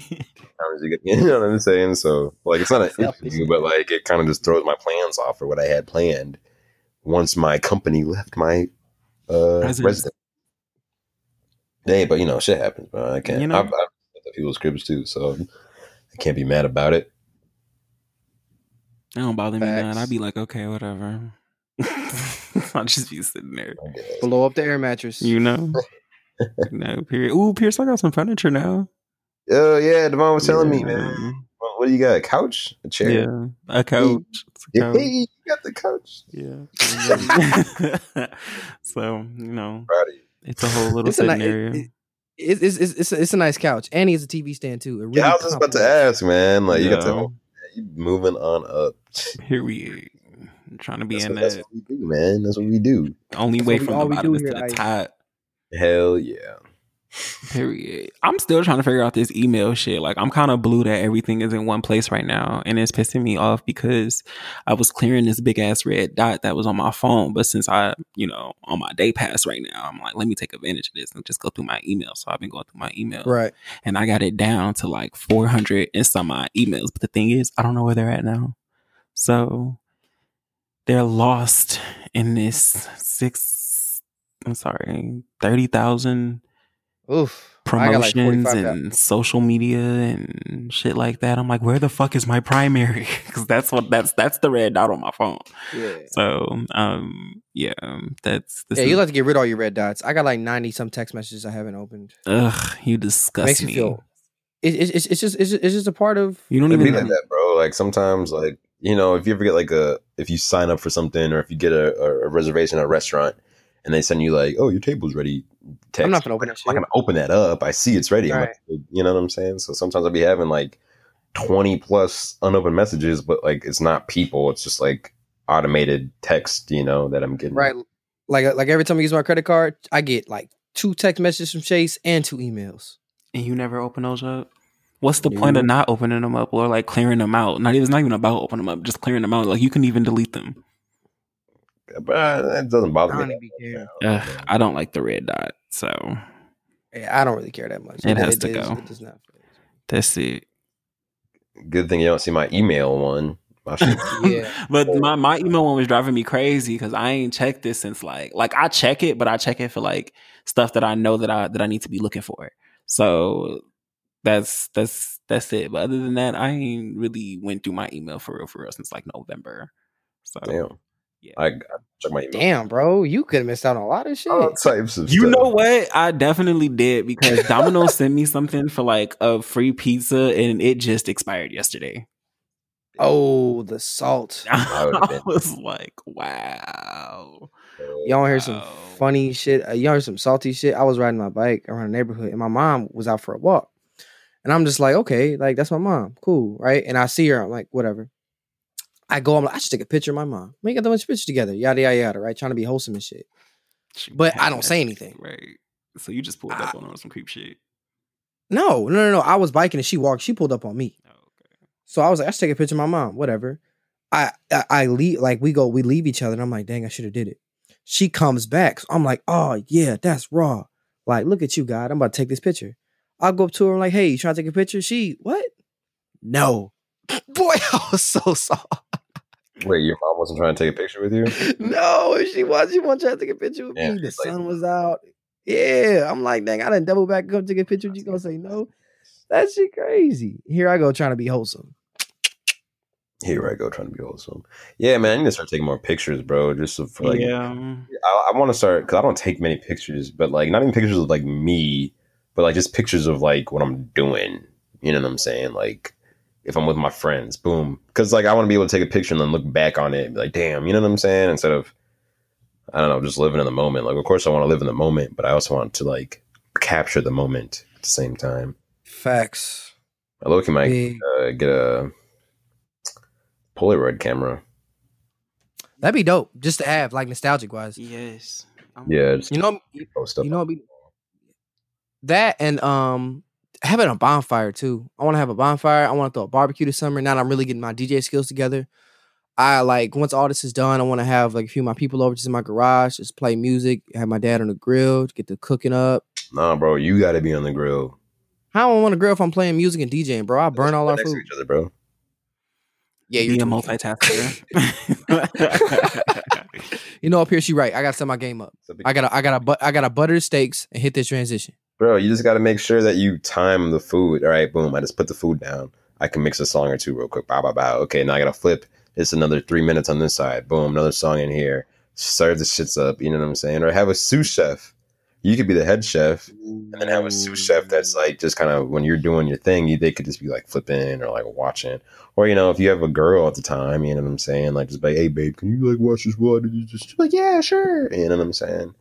how he get, you know what I'm saying? So like, it's not an Selfish. issue, but like, it kind of just throws my plans off for what I had planned once my company left my uh, Residence. residence. Hey, but you know, shit happens, bro. I can't. You know? I've, I've at the people's cribs too, so I can't be mad about it. That don't bother me, man. Facts. I'd be like, okay, whatever. I'll just be sitting there, blow up the air mattress. you know. no, period. Ooh, Pierce, I got some furniture now. Oh yeah, Devon was telling me, man. What, what do you got? A couch? A chair? Yeah, a couch. It's a couch. hey, you got the couch. Yeah. so you know, Proud it's a whole little It's a, ni- area. it- it- it's, it's, it's, a, it's a nice couch, and he has a TV stand too. It really Yeah, I was just about to ask, man. Like you got Yeah. to you moving on up. Here we trying to be That's in what, that's that what we do, man. That's what we do. The only that's way what we- from the bottom is to here, the top. Hell yeah. Period. I'm still trying to figure out this email shit. Like I'm kind of blue that everything is in one place right now, and it's pissing me off because I was clearing this big ass red dot that was on my phone, but since I, you know, on my day pass right now, I'm like, let me take advantage of this and just go through my email. So I've been going through my email, Right. and I got it down to like 400 and some odd emails. But the thing is, I don't know where they're at now. So they're lost in this six. I'm sorry, thirty thousand Oof. I got like promotions 45,000. and social media and shit like that. I'm like, where the fuck is my primary? Because that's what that's that's the red dot on my phone. Yeah. So um yeah, that's this Yeah, is, you like to get rid of all your red dots. I got like ninety some text messages I haven't opened. ugh, you disgust Makes me. me feel. It, it, it's it's just it's just, it's just a part of. You don't even be like that, bro. Like sometimes, like you know, if you ever get like a, if you sign up for something, or if you get a, a, a reservation at a restaurant, and they send you like, "Oh, your table's ready." Text. I'm not gonna open that I'm not gonna open that up. I see it's ready. Right. like, you know what I'm saying? So sometimes I'll be having like 20 plus unopened messages, but like it's not people. It's just like automated text, you know, that I'm getting. Right. Like like every time I use my credit card, I get like two text messages from Chase and two emails. and you never open those up. What's the point of not opening them up or like clearing them out? Not even it's not even about opening them up, just clearing them out. Like you can even delete them. But uh, it doesn't I bother don't me. be caring. Ugh, I don't like the red dot, so Yeah, I don't really care that much. It has to is- go. It does not. that's it. Good thing you don't see my email one. Yeah. but my, my email one was driving me crazy because I ain't checked this since like like I check it, but I check it for like stuff that I know that I that I need to be looking for. So that's that's that's it. But other than that, I ain't really went through my email for real for real since like November. So Damn. Yeah. I, I check my email. Damn, bro, you could have missed out on a lot of shit. All types of You stuff. know what? I definitely did because Domino sent me something for like a free pizza and it just expired yesterday. Oh, the salt. I would've I been- was like, wow. Y'all wanna hear some funny shit? Uh, y'all hear some salty shit? I was riding my bike around the neighborhood, and my mom was out for a walk, and I'm just like, okay, like that's my mom, cool, right? And I see her, I'm like, whatever. I go, I'm like, I should take a picture of my mom. We got a bunch of pictures together, yada yada yada, right? Trying to be wholesome and shit. But I don't say anything. Right. So you just pulled up on her on some creep shit. No, no, no, no. I was biking and she walked. She pulled up on me. Oh, okay. So I was like, I should take a picture of my mom, whatever. I, I I leave like we go, we leave each other, and I'm like, dang, I should have did it. She comes back. So I'm like, oh yeah, that's raw. Like, look at you, God. I'm about to take this picture. I'll go up to her, I'm like, hey, you trying to take a picture? She, what? No. Boy, I was so soft. Wait, your mom wasn't trying to take a picture with you? no, she was. She wasn't trying to take a picture with Yeah, me. The she's like- sun was out. Yeah. I'm like, dang, I didn't double back up, take a picture. You gonna say no? That shit crazy. Here I go trying to be wholesome. Here I go trying to be wholesome. Yeah, man, I need to start taking more pictures, bro. Just so for like, yeah. I, I want to start because I don't take many pictures, but like not even pictures of like me, but like just pictures of like what I'm doing. You know what I'm saying? Like if I'm with my friends, boom. Because like I want to be able to take a picture and then look back on it, and be like, damn, you know what I'm saying? Instead of I don't know, just living in the moment. Like, of course, I want to live in the moment, but I also want to like capture the moment at the same time. Facts. I look at my uh, get a Polaroid camera. That'd be dope, just to have, like nostalgic wise. Yes. I'm- Yeah, just You know, post stuff. you know, what be that and um, having a bonfire too. I want to have a bonfire. I want to throw a barbecue this summer. Now that I'm really getting my DJ skills together. I like once all this is done, I want to have like a few of my people over just in my garage, just play music, have my dad on the grill, get the cooking up. Nah, bro, you got to be on the grill. How do I want to grill if I'm playing music and DJing, bro? I burn all our Next to food. each other, bro. Yeah, you're a tweaking. multitasker. You know, up here, she right. I gotta set my game up. I gotta, I gotta, but I gotta butter the steaks and hit this transition. Bro, you just got to make sure that you time the food. All right, boom. I just put the food down. I can mix a song or two real quick. Bow, bow, bow. Okay, now I got to flip. It's another three minutes on this side. Boom, another song in here. Serve the shits up. You know what I'm saying? Or have a sous chef You could be the head chef, and then have a sous chef that's like just kind of when you're doing your thing, you, they could just be like flipping or like watching, or you know, if you have a girl at the time, you know what I'm saying, like just be like, hey babe, can you like watch this while I do this? Just like, yeah, sure, you know what I'm saying.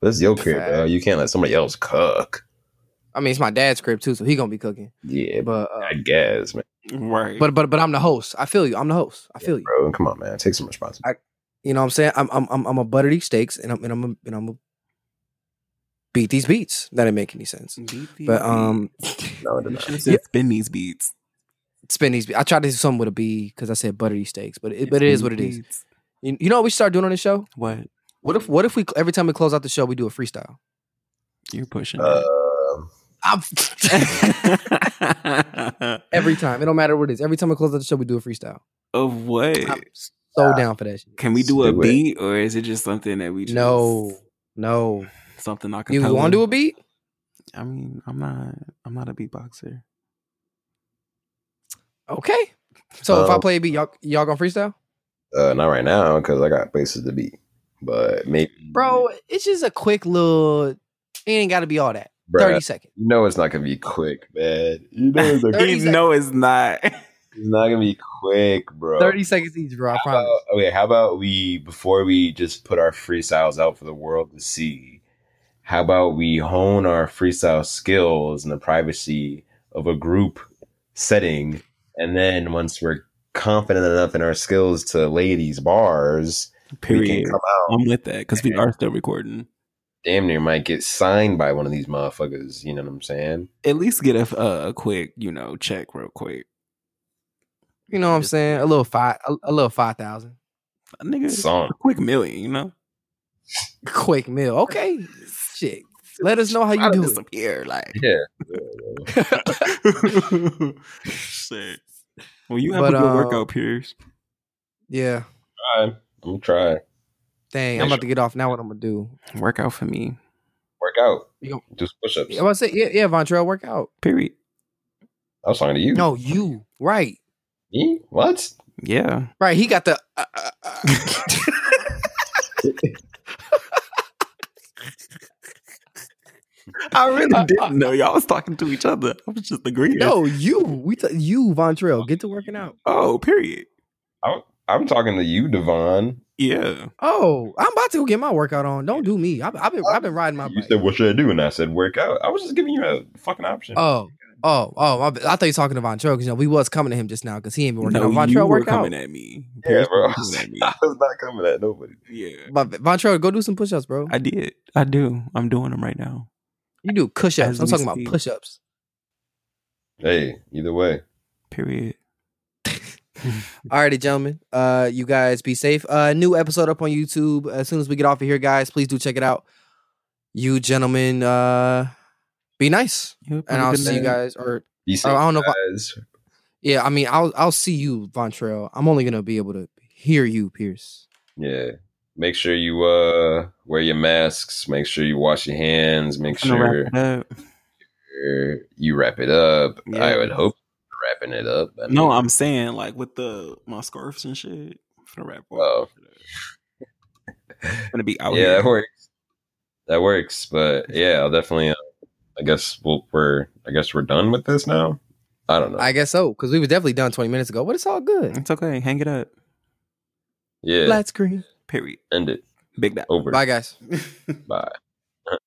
But this is your crib, bro. You can't let somebody else cook. I mean, it's my dad's crib too, so he gonna be cooking. Yeah, But uh, I guess, man. Right. but but but I'm the host. I feel you. I'm the host. I feel you. Bro, come on, man, take some responsibility. You know what I'm saying? I'm I'm I'm, I'm a butter these steaks and I'm and I'm a, and I'm a beat these beats. That didn't make any sense. But um, no, it did should not. have said spin these beats. spin these. I tried to do something with a B because I said butter these steaks, but it, but it is what it is. Beats. You, you know what we start doing on this show? What? What if what if we every time we close out the show we do a freestyle? You're pushing. Uh, I'm, every time. It don't matter what it is. Every time we close out the show we do a freestyle. of what? I'm so down for that shit. Can we do Let's a do it. beat or is it just something that we just No, no. something I can You want to do a beat? I mean, I'm not I'm not a beatboxer. Okay. So if I Um, play a beat, y'all y'all gonna freestyle? uh, not right now because I got places to be, but maybe, Bro, it's just a quick little. It ain't got to be all that. Bruh, Thirty seconds. You know it's not gonna be quick, man. You know it's, not- 30 You know it's not. it's not gonna be quick, bro. Thirty seconds each, bro. I How promise. about, okay, how about we before we just put our freestyles out for the world to see? How about we hone our freestyle skills in the privacy of a group setting, and then once we're confident enough in our skills to lay these bars, we can Period. come out. I'm with that because we are still recording. Damn near might get signed by one of these motherfuckers. You know what I'm saying? At least get a, a quick, you know, check real quick. You know what I'm saying? A little five, a, a little five thousand. A nigga, Song. a quick million, you know. Quick mill. Okay. Shit. Let us know how you Try to do it. disappear, like. Yeah. Shit. Well, you have But, a good uh, workout, Pierce. yeah. Try. I'm gonna try. Dang. Yeah, I'm about sure. to get off now. What I'm gonna do? Work out for me. Work out. You gon- Do some push-ups. I was say yeah, yeah. Vontrell, work out. Period. I was talking to you. No, you. Right. Me? What? Yeah. Right. He got the. Uh, uh, uh. I really didn't know y'all was talking to each other. I was just agreeing. no, you. We t- you, Vontrell. Get to working out. Oh, period. I'm talking to you, Devon. Yeah. Oh, I'm about to go get my workout on. Don't do me. I've, I've been I've been riding my You bike. said, "What should I do?" And I said, "Work out." I was just giving you a fucking option. Oh, oh, oh! I, I thought you were talking to Vontrell because you know we was coming to him just now because he ain't been working No, out. you Vontrell, were work out. coming at me. yeah, Pierce bro. was coming at me. I was not coming at nobody. Yeah. But Vontrell, go do some push-ups, bro. I did. I do. I'm doing them right now. You do push-ups. As I'm we talking about speak. push-ups. Hey, either way, Period. Alrighty, gentlemen. Uh, you guys be safe. Uh, new episode up on YouTube as soon as we get off of here, guys. Please do check it out. You gentlemen, uh, be nice, Yep, and have a I'll good see you guys. Or be safe, I don't know if I- guys. yeah, I mean, I'll I'll see you, Vontrell. I'm only gonna be able to hear you, Pierce. Yeah, make sure you uh wear your masks. Make sure you wash your hands. Make sure wrap it up. you wrap it up. Yeah. I would hope you're wrapping it up. I No, I'm saying like with the my scarves and shit. I'm gonna wrap Oh. that up. I'm gonna be out yeah, here. that works. That works. But yeah, I'll definitely. Uh, I guess we'll, we're. I guess we're done with this now. I don't know. I guess so because we were definitely done 20 minutes ago, but it's all good. It's okay. Hang it up. yeah, Flat screen. Period. end it. Big that. Over. Bye, guys. Bye.